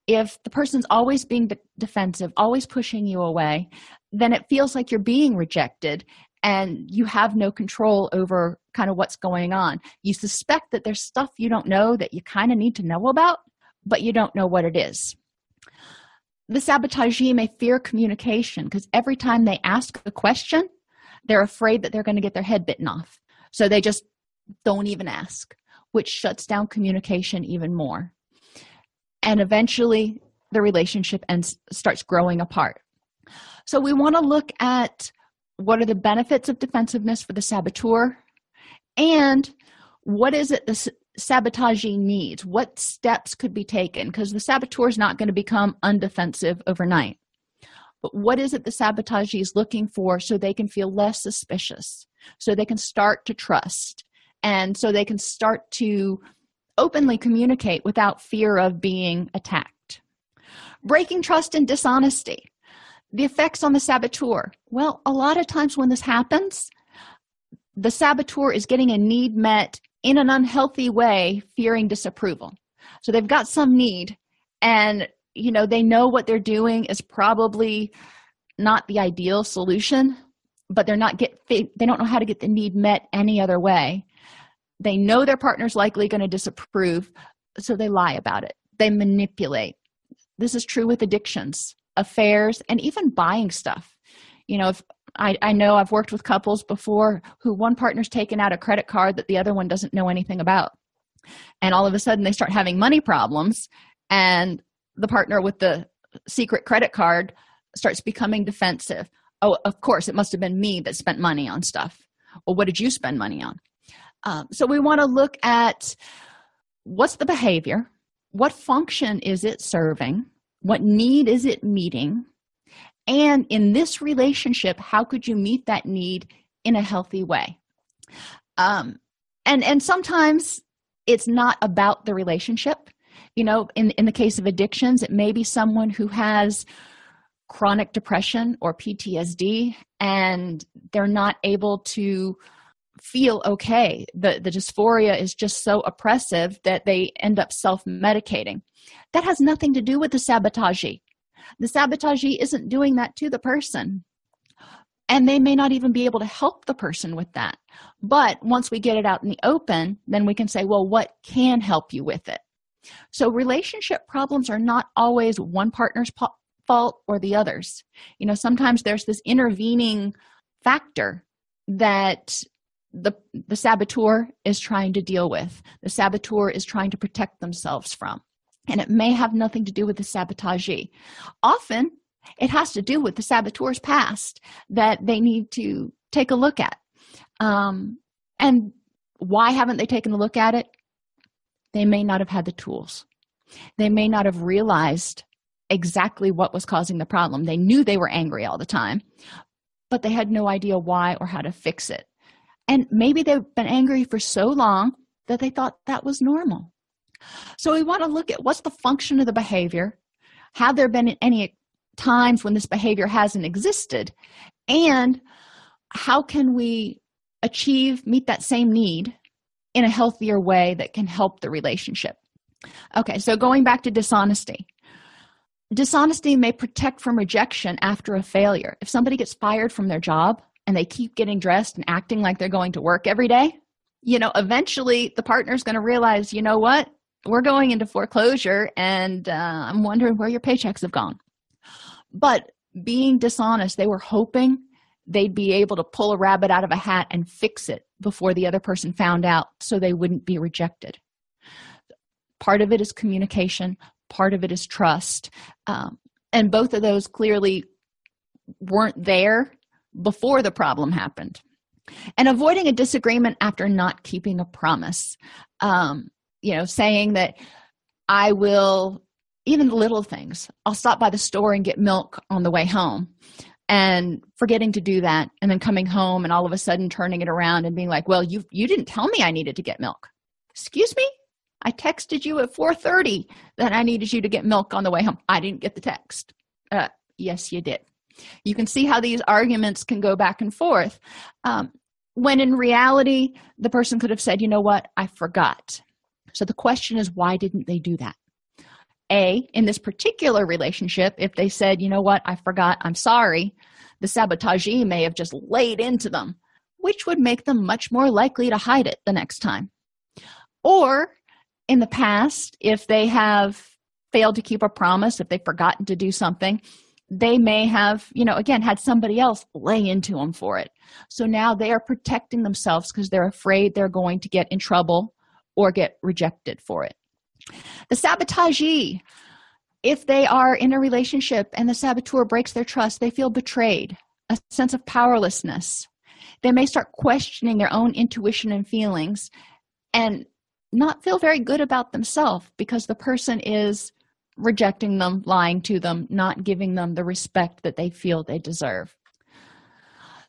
If the person's always being de- defensive, always pushing you away, then it feels like you're being rejected and you have no control over kind of what's going on. You suspect that there's stuff you don't know that you kind of need to know about, but you don't know what it is the sabotagee may fear communication because every time they ask a question, they're afraid that they're going to get their head bitten off. So they just don't even ask, which shuts down communication even more. And eventually, the relationship ends, starts growing apart. So we want to look at what are the benefits of defensiveness for the saboteur and what is it the sabotagee needs what steps could be taken? Because the saboteur is not going to become undefensive overnight. But what is it the sabotagee is looking for so they can feel less suspicious so they can start to trust and so they can start to openly communicate without fear of being attacked? Breaking trust and dishonesty. The effects on the saboteur. Well a lot of times when this happens the saboteur is getting a need met in an unhealthy way fearing disapproval. So they've got some need and you know they know what they're doing is probably not the ideal solution but they're not get they don't know how to get the need met any other way. They know their partner's likely going to disapprove so they lie about it. They manipulate. This is true with addictions affairs and even buying stuff. You know if I, I know I've worked with couples before who one partner's taken out a credit card that the other one doesn't know anything about. And all of a sudden they start having money problems, and the partner with the secret credit card starts becoming defensive. Oh, of course, it must have been me that spent money on stuff. Well, what did you spend money on? Um, so we want to look at what's the behavior, what function is it serving, what need is it meeting, and in this relationship how could you meet that need in a healthy way um and and sometimes it's not about the relationship you know in in the case of addictions it may be someone who has chronic depression or PTSD and they're not able to feel okay. The, the dysphoria is just so oppressive that they end up self medicating. That has nothing to do with the sabotagee. The sabotagee isn't doing that to the person. And they may not even be able to help the person with that. But once we get it out in the open, then we can say, well, what can help you with it? So, relationship problems are not always one partner's po- fault or the other's. You know, sometimes there's this intervening factor that the the saboteur is trying to deal with the saboteur is trying to protect themselves from and it may have nothing to do with the sabotagee. Often it has to do with the saboteur's past that they need to take a look at. Um, and why haven't they taken a look at it? They may not have had the tools. They may not have realized exactly what was causing the problem. They knew they were angry all the time but they had no idea why or how to fix it. And maybe they've been angry for so long that they thought that was normal. So we want to look at what's the function of the behavior. Have there been any times when this behavior hasn't existed? And how can we achieve, meet that same need in a healthier way that can help the relationship? Okay, so going back to dishonesty. Dishonesty may protect from rejection after a failure. If somebody gets fired from their job, and they keep getting dressed and acting like they're going to work every day, you know, eventually the partner's going to realize, you know what, we're going into foreclosure and uh, I'm wondering where your paychecks have gone. But being dishonest, they were hoping they'd be able to pull a rabbit out of a hat and fix it before the other person found out so they wouldn't be rejected. Part of it is communication, part of it is trust. Um, and both of those clearly weren't there before the problem happened and avoiding a disagreement after not keeping a promise um, you know saying that i will even little things. I'll stop by the store and get milk on the way home and forgetting to do that and then coming home and all of a sudden turning it around and being like well you you didn't tell me i needed to get milk. Excuse me? I texted you at 4.30 that i needed you to get milk on the way home. I didn't get the text. Uh, yes you did. You can see how these arguments can go back and forth. Um, when in reality, the person could have said, you know what, I forgot. So the question is, why didn't they do that? A, in this particular relationship, if they said, you know what, I forgot, I'm sorry, the sabotagee may have just laid into them, which would make them much more likely to hide it the next time. Or in the past, if they have failed to keep a promise, if they've forgotten to do something, they may have, you know, again, had somebody else lay into them for it. So now they are protecting themselves because they're afraid they're going to get in trouble or get rejected for it. The sabotagee, if they are in a relationship and the saboteur breaks their trust, they feel betrayed, a sense of powerlessness. They may start questioning their own intuition and feelings and not feel very good about themselves because the person is rejecting them, lying to them, not giving them the respect that they feel they deserve.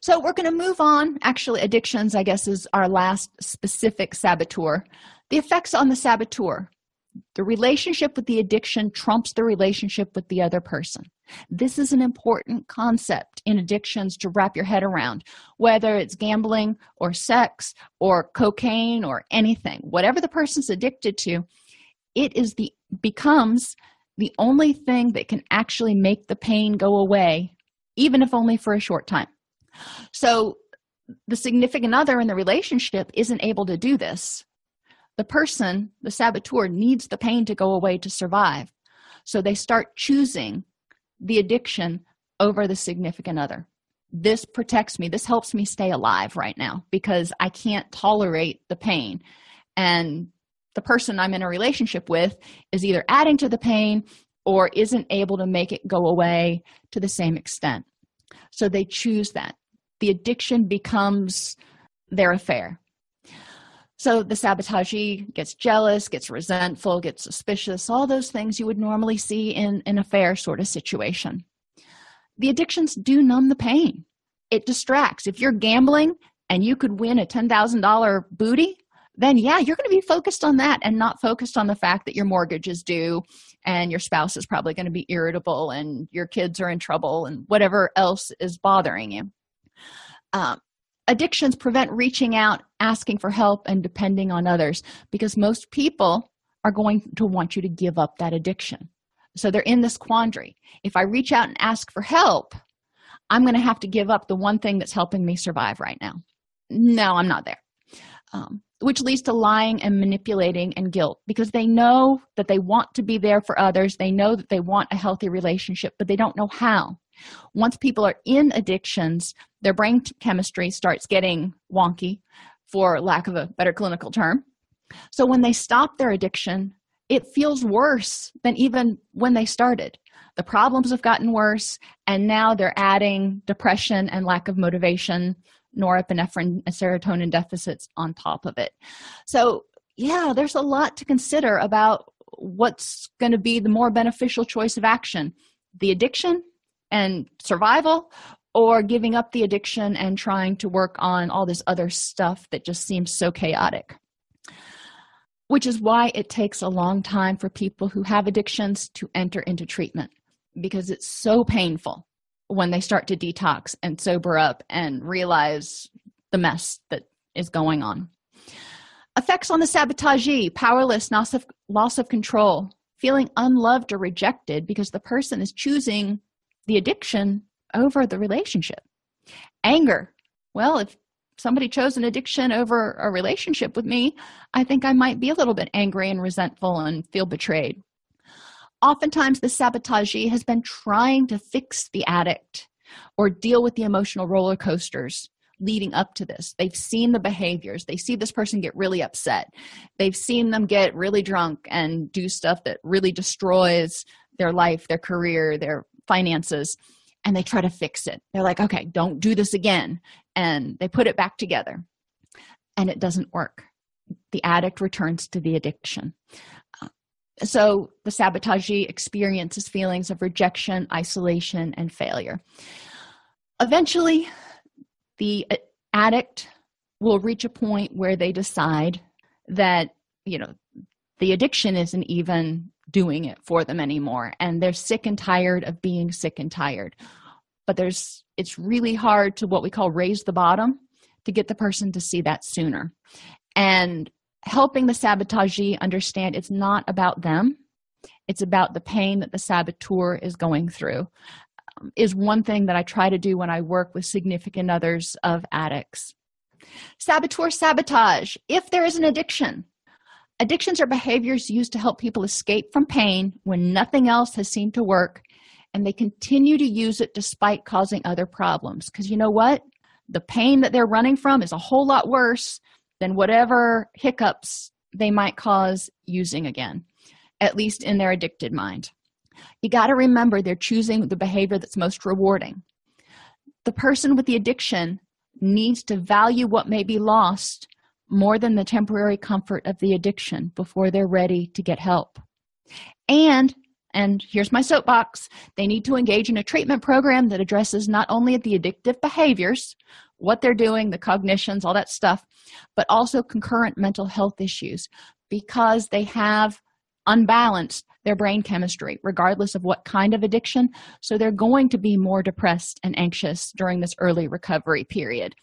So, we're going to move on. Actually, addictions, I guess, is our last specific saboteur. The effects on the saboteur the relationship with the addiction trumps the relationship with the other person. This is an important concept in addictions to wrap your head around, whether it's gambling or sex or cocaine or anything. Whatever the person's addicted to, it is the becomes the only thing that can actually make the pain go away, even if only for a short time. So, the significant other in the relationship isn't able to do this. The person, the saboteur, needs the pain to go away to survive. So, they start choosing the addiction over the significant other. This protects me. This helps me stay alive right now because I can't tolerate the pain. And the person I'm in a relationship with is either adding to the pain or isn't able to make it go away to the same extent. So they choose that. The addiction becomes their affair. So the sabotagee gets jealous, gets resentful, gets suspicious, all those things you would normally see in an affair sort of situation. The addictions do numb the pain. It distracts. If you're gambling and you could win a $10,000 booty, then yeah, you're going to be focused on that and not focused on the fact that your mortgage is due and your spouse is probably going to be irritable and your kids are in trouble and whatever else is bothering you. Um, addictions prevent reaching out asking for help and depending on others because most people are going to want you to give up that addiction. So they're in this quandary. If i reach out and ask for help i'm going to have to give up the one thing that's helping me survive right now. No i'm not there. Um, which leads to lying and manipulating and guilt because they know that they want to be there for others. They know that they want a healthy relationship but they don't know how once people are in addictions their brain chemistry starts getting wonky for lack of a better clinical term. So when they stop their addiction it feels worse than even when they started. The problems have gotten worse and now they're adding depression and lack of motivation norepinephrine and serotonin deficits on top of it. So yeah there's a lot to consider about what's going to be the more beneficial choice of action. The addiction and survival or giving up the addiction and trying to work on all this other stuff that just seems so chaotic which is why it takes a long time for people who have addictions to enter into treatment because it's so painful when they start to detox and sober up and realize the mess that is going on. Effects on the sabotagee, powerless, loss of, loss of control, feeling unloved or rejected because the person is choosing the addiction over the relationship. Anger, well, if somebody chose an addiction over a relationship with me, I think I might be a little bit angry and resentful and feel betrayed. Oftentimes, the sabotagee has been trying to fix the addict or deal with the emotional roller coasters leading up to this. They've seen the behaviors. They see this person get really upset. They've seen them get really drunk and do stuff that really destroys their life, their career, their finances, and they try to fix it. They're like, okay, don't do this again. And they put it back together, and it doesn't work. The addict returns to the addiction uh, so the sabotagee experiences feelings of rejection isolation and failure eventually the uh, addict will reach a point where they decide that you know the addiction isn't even doing it for them anymore. And they're sick and tired of being sick and tired. But there's it's really hard to what we call raise the bottom to get the person to see that sooner. And helping the sabotagee understand it's not about them. It's about the pain that the saboteur is going through um, is one thing that i try to do when i work with significant others of addicts. Saboteur sabotage. If there is an addiction addictions are behaviors used to help people escape from pain when nothing else has seemed to work and they continue to use it despite causing other problems because you know what the pain that they're running from is a whole lot worse than whatever hiccups they might cause using again, at least in their addicted mind. You got to remember they're choosing the behavior that's most rewarding. The person with the addiction needs to value what may be lost more than the temporary comfort of the addiction before they're ready to get help. And and here's my soapbox they need to engage in a treatment program that addresses not only the addictive behaviors what they're doing, the cognitions, all that stuff, but also concurrent mental health issues because they have unbalanced their brain chemistry, regardless of what kind of addiction. So they're going to be more depressed and anxious during this early recovery period.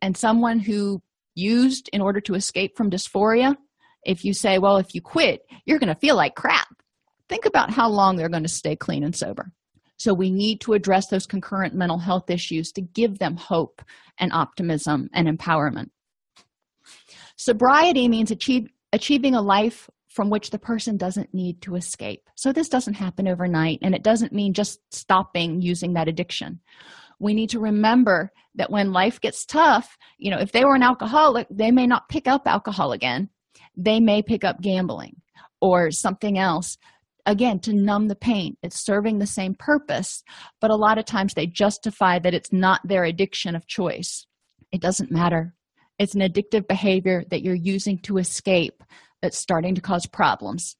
And someone who used in order to escape from dysphoria, if you say, well, if you quit, you're going to feel like crap. Think about how long they're going to stay clean and sober. So we need to address those concurrent mental health issues to give them hope and optimism and empowerment. Sobriety means achieve, achieving a life from which the person doesn't need to escape. So this doesn't happen overnight, and it doesn't mean just stopping using that addiction. We need to remember that when life gets tough, you know, if they were an alcoholic, they may not pick up alcohol again. They may pick up gambling or something else again to numb the pain. It's serving the same purpose but a lot of times they justify that it's not their addiction of choice. It doesn't matter. It's an addictive behavior that you're using to escape. That's starting to cause problems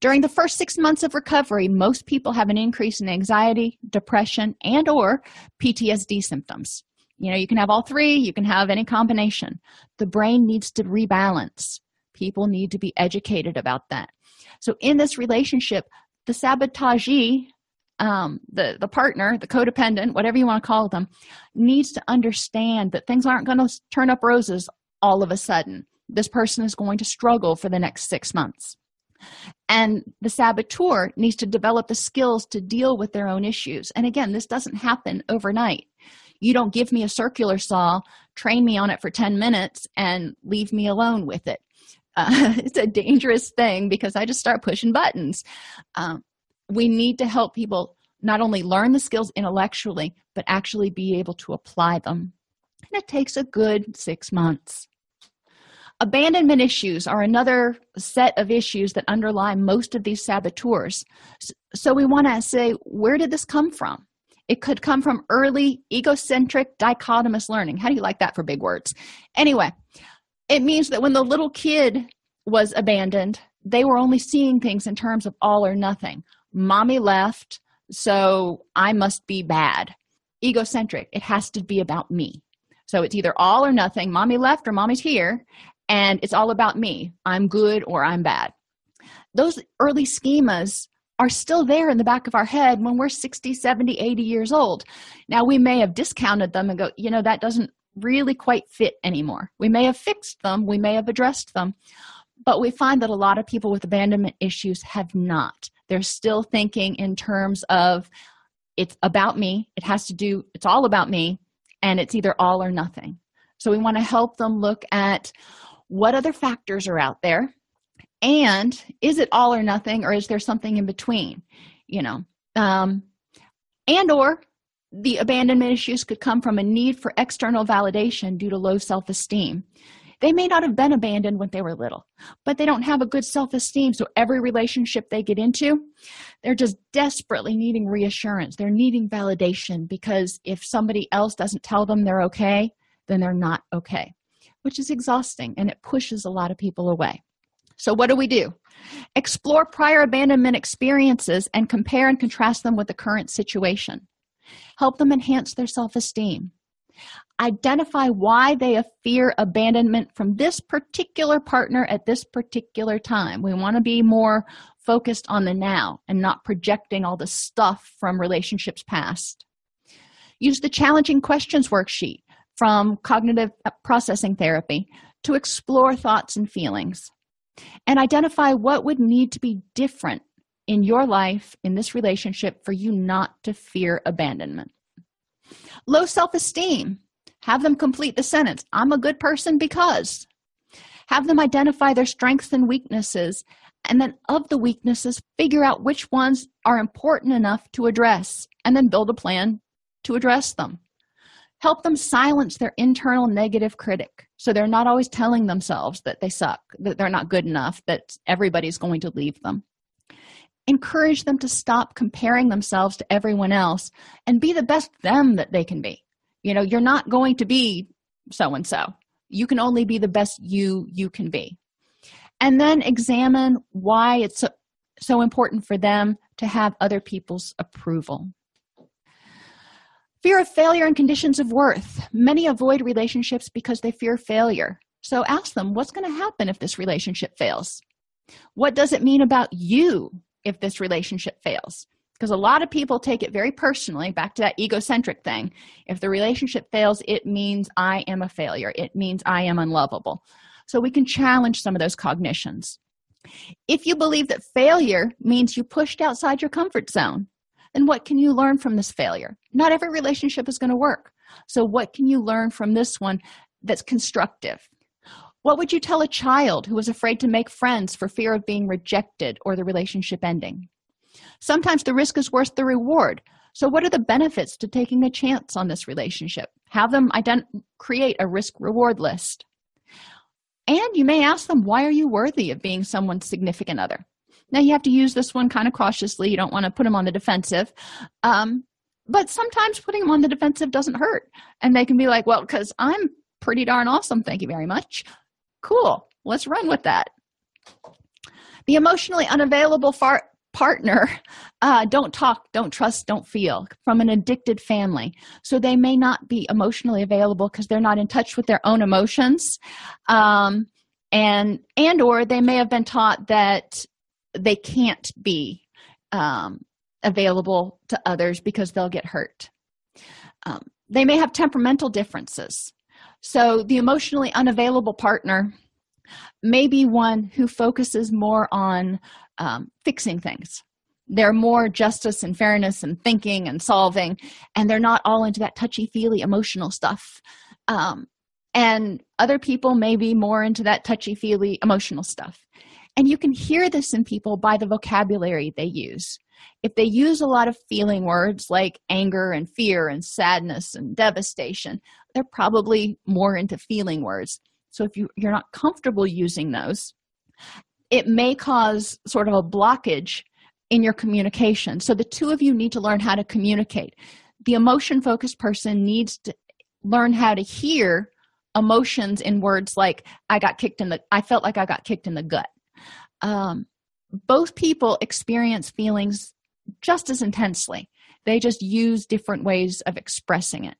during the first six months of recovery most people have an increase in anxiety depression and or ptsd symptoms. You know you can have all three you can have any combination. The brain needs to rebalance. People need to be educated about that. So in this relationship the sabotagee um, the the partner the codependent whatever you want to call them needs to understand that things aren't going to turn up roses all of a sudden. This person is going to struggle for the next six months and the saboteur needs to develop the skills to deal with their own issues. And again this doesn't happen overnight. You don't give me a circular saw train me on it for 10 minutes and leave me alone with it. Uh, it's a dangerous thing because i just start pushing buttons. Um, we need to help people not only learn the skills intellectually but actually be able to apply them. And it takes a good six months abandonment issues are another set of issues that underlie most of these saboteurs. So we want to say where did this come from? It could come from early egocentric dichotomous learning. How do you like that for big words? Anyway it means that when the little kid was abandoned they were only seeing things in terms of all or nothing. Mommy left so i must be bad. Egocentric. It has to be about me. So it's either all or nothing. Mommy left or mommy's here and it's all about me. I'm good or i'm bad. Those early schemas are still there in the back of our head when we're 60 70 80 years old. Now we may have discounted them and go you know that doesn't really quite fit anymore. We may have fixed them. We may have addressed them. But we find that a lot of people with abandonment issues have not. They're still thinking in terms of it's about me. It has to do it's all about me and it's either all or nothing. So we want to help them look at what other factors are out there and is it all or nothing or is there something in between you know? Um and or the abandonment issues could come from a need for external validation due to low self-esteem. They may not have been abandoned when they were little but they don't have a good self-esteem so every relationship they get into they're just desperately needing reassurance. They're needing validation because if somebody else doesn't tell them they're okay then they're not okay which is exhausting and it pushes a lot of people away. So what do we do? Explore prior abandonment experiences and compare and contrast them with the current situation. Help them enhance their self-esteem. Identify why they fear abandonment from this particular partner at this particular time. We want to be more focused on the now and not projecting all the stuff from relationships past. Use the challenging questions worksheet from cognitive uh, processing therapy to explore thoughts and feelings and identify what would need to be different in your life in this relationship for you not to fear abandonment. Low self esteem have them complete the sentence I'm a good person because. Have them identify their strengths and weaknesses, and then of the weaknesses, figure out which ones are important enough to address, and then build a plan to address them. Help them silence their internal negative critic. So they're not always telling themselves that they suck, that they're not good enough, that everybody's going to leave them. Encourage them to stop comparing themselves to everyone else and be the best them that they can be. You know you're not going to be so and so you can only be the best you you can be. And then examine why it's so, so important for them to have other people's approval fear of failure and conditions of worth. Many avoid relationships because they fear failure. So ask them what's going to happen if this relationship fails? What does it mean about you if this relationship fails? Because a lot of people take it very personally back to that egocentric thing. If the relationship fails it means i am a failure. It means i am unlovable. So we can challenge some of those cognitions. If you believe that failure means you pushed outside your comfort zone then what can you learn from this failure not every relationship is going to work so what can you learn from this one that's constructive what would you tell a child who was afraid to make friends for fear of being rejected or the relationship ending Sometimes the risk is worth the reward. So, what are the benefits to taking a chance on this relationship? Have them ident- create a risk reward list. And you may ask them, why are you worthy of being someone's significant other? Now, you have to use this one kind of cautiously. You don't want to put them on the defensive. Um, but sometimes putting them on the defensive doesn't hurt. And they can be like, well, because I'm pretty darn awesome. Thank you very much. Cool. Let's run with that. The emotionally unavailable far- partner uh, don't talk don't trust don't feel from an addicted family so they may not be emotionally available because they're not in touch with their own emotions um, and and or they may have been taught that they can't be um, available to others because they'll get hurt. Um, they may have temperamental differences. So, the emotionally unavailable partner may be one who focuses more on um, fixing things. They're more justice and fairness and thinking and solving, and they're not all into that touchy feely emotional stuff. Um, and other people may be more into that touchy feely emotional stuff. And you can hear this in people by the vocabulary they use. If they use a lot of feeling words like anger and fear and sadness and devastation, they're probably more into feeling words. So if you, you're not comfortable using those, it may cause sort of a blockage in your communication. So the two of you need to learn how to communicate. The emotion focused person needs to learn how to hear emotions in words like I got kicked in the I felt like I got kicked in the gut. Um, both people experience feelings just as intensely. They just use different ways of expressing it.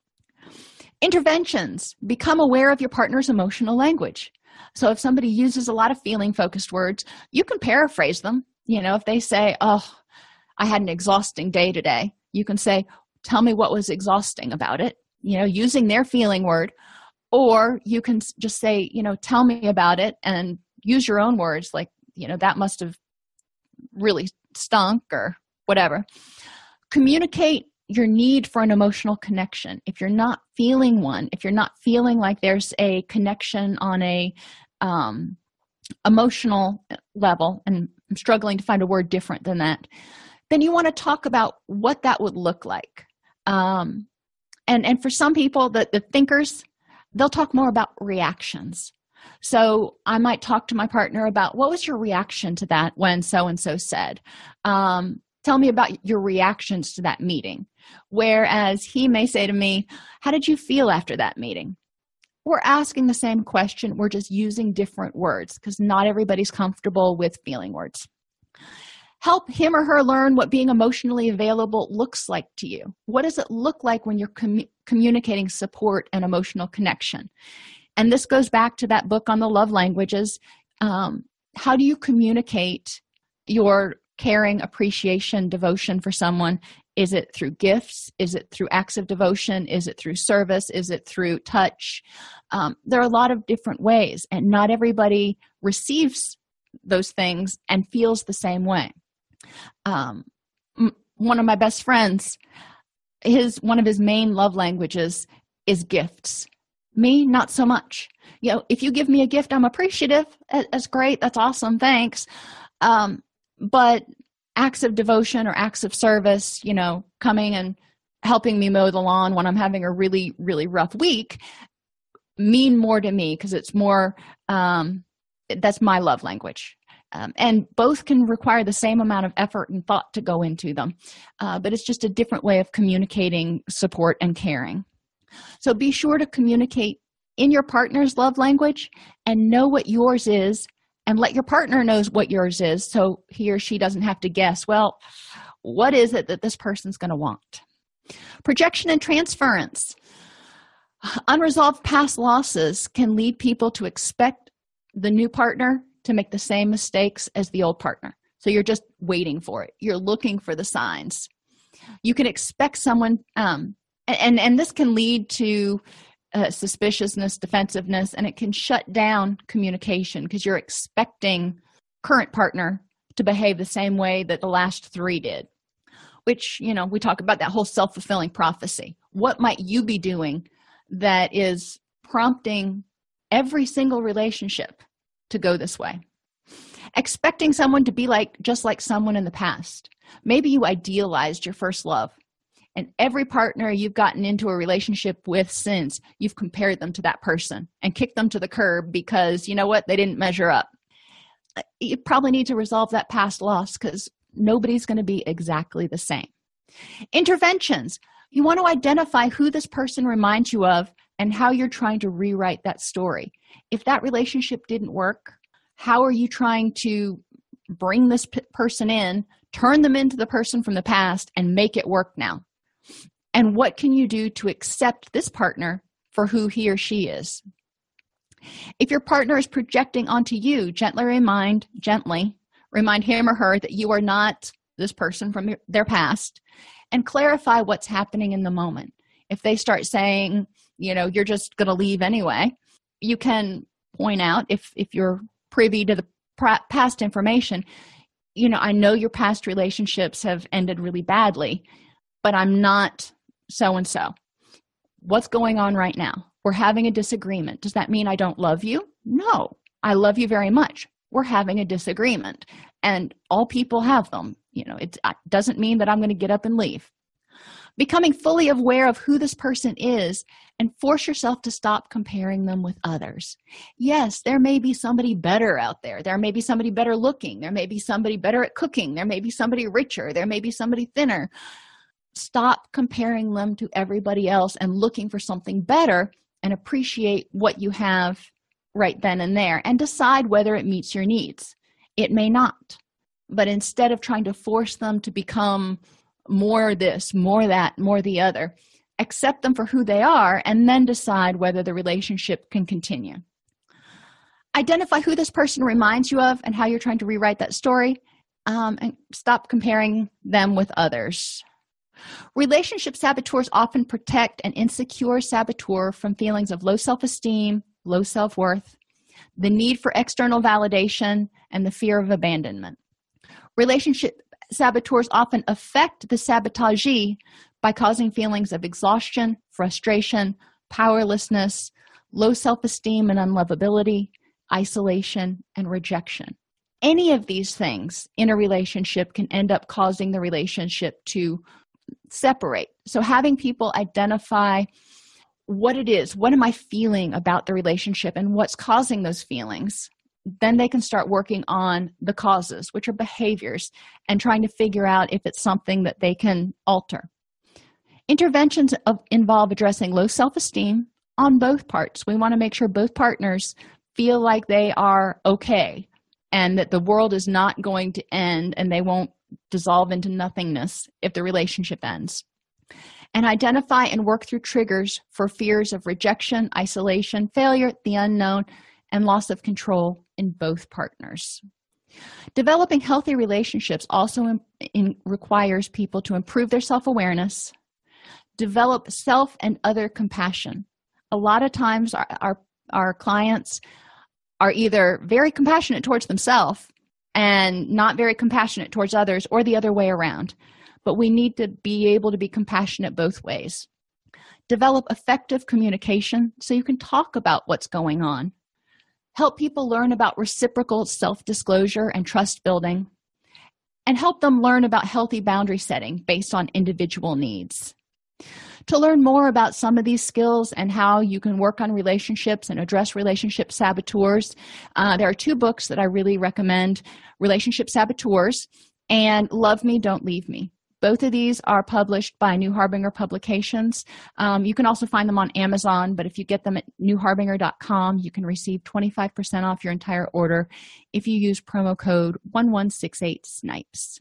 Interventions become aware of your partner's emotional language. So if somebody uses a lot of feeling focused words, you can paraphrase them. You know, if they say, Oh, I had an exhausting day today, you can say, Tell me what was exhausting about it, you know, using their feeling word. Or you can just say, You know, tell me about it and use your own words like, you know, that must have really stunk or whatever. Communicate your need for an emotional connection. If you're not feeling one if you're not feeling like there's a connection on a um, emotional level and i'm struggling to find a word different than that then you want to talk about what that would look like. Um, and and for some people the, the thinkers they'll talk more about reactions so i might talk to my partner about what was your reaction to that when so and so said? Um, tell me about your reactions to that meeting. Whereas he may say to me how did you feel after that meeting? We're asking the same question. We're just using different words because not everybody's comfortable with feeling words. Help him or her learn what being emotionally available looks like to you. What does it look like when you're com- communicating support and emotional connection and this goes back to that book on the love languages. Um, how do you communicate your caring appreciation devotion for someone? Is it through gifts? Is it through acts of devotion? Is it through service? Is it through touch? Um, there are a lot of different ways and not everybody receives those things and feels the same way. Um, m- one of my best friends his one of his main love languages is gifts me not so much. You know if you give me a gift i'm appreciative. That's great. That's awesome. Thanks. Um, but acts of devotion or acts of service you know coming and helping me mow the lawn when i'm having a really really rough week mean more to me because it's more um, that's my love language. Um, and both can require the same amount of effort and thought to go into them. Uh, but it's just a different way of communicating support and caring so be sure to communicate in your partner's love language and know what yours is and let your partner knows what yours is so he or she doesn't have to guess well what is it that this person's going to want? Projection and transference. Unresolved past losses can lead people to expect the new partner to make the same mistakes as the old partner. So you're just waiting for it. You're looking for the signs. You can expect someone um, and and this can lead to uh, suspiciousness, defensiveness, and it can shut down communication because you're expecting current partner to behave the same way that the last three did. Which, you know, we talk about that whole self fulfilling prophecy. What might you be doing that is prompting every single relationship to go this way? Expecting someone to be like just like someone in the past. Maybe you idealized your first love and every partner you've gotten into a relationship with since you've compared them to that person and kicked them to the curb because you know what they didn't measure up. Uh, you probably need to resolve that past loss because nobody's going to be exactly the same. Interventions. You want to identify who this person reminds you of and how you're trying to rewrite that story. If that relationship didn't work how are you trying to bring this p- person in turn them into the person from the past and make it work now and what can you do to accept this partner for who he or she is? If your partner is projecting onto you gently remind gently remind him or her that you are not this person from their past and clarify what's happening in the moment. If they start saying you know you're just going to leave anyway you can point out if if you're privy to the past information you know i know your past relationships have ended really badly but i'm not so and so what's going on right now? We're having a disagreement. Does that mean i don't love you? No i love you very much. We're having a disagreement and all people have them. You know it doesn't mean that i'm going to get up and leave. Becoming fully aware of who this person is and force yourself to stop comparing them with others. Yes there may be somebody better out there. There may be somebody better looking. There may be somebody better at cooking. There may be somebody richer. There may be somebody thinner stop comparing them to everybody else and looking for something better and appreciate what you have right then and there and decide whether it meets your needs. It may not but instead of trying to force them to become more this more that more the other accept them for who they are and then decide whether the relationship can continue. Identify who this person reminds you of and how you're trying to rewrite that story um, and stop comparing them with others relationship saboteurs often protect an insecure saboteur from feelings of low self-esteem low self-worth the need for external validation and the fear of abandonment relationship saboteurs often affect the sabotagee by causing feelings of exhaustion, frustration, powerlessness, low self esteem and unlovability, isolation, and rejection. Any of these things in a relationship can end up causing the relationship to separate. So, having people identify what it is, what am I feeling about the relationship, and what's causing those feelings then they can start working on the causes, which are behaviors, and trying to figure out if it's something that they can alter. Interventions of, involve addressing low self esteem on both parts. We want to make sure both partners feel like they are okay and that the world is not going to end and they won't dissolve into nothingness if the relationship ends. And identify and work through triggers for fears of rejection, isolation, failure, the unknown, and loss of control in both partners. Developing healthy relationships also in, in, requires people to improve their self awareness, develop self and other compassion. A lot of times, our, our, our clients are either very compassionate towards themselves and not very compassionate towards others, or the other way around. But we need to be able to be compassionate both ways. Develop effective communication so you can talk about what's going on help people learn about reciprocal self disclosure and trust building, and help them learn about healthy boundary setting based on individual needs. To learn more about some of these skills and how you can work on relationships and address relationship saboteurs, uh, there are two books that I really recommend Relationship Saboteurs and Love Me, Don't Leave Me. Both of these are published by New Harbinger Publications. Um, you can also find them on Amazon, but if you get them at newharbinger.com, you can receive 25% off your entire order if you use promo code 1168SNIPES.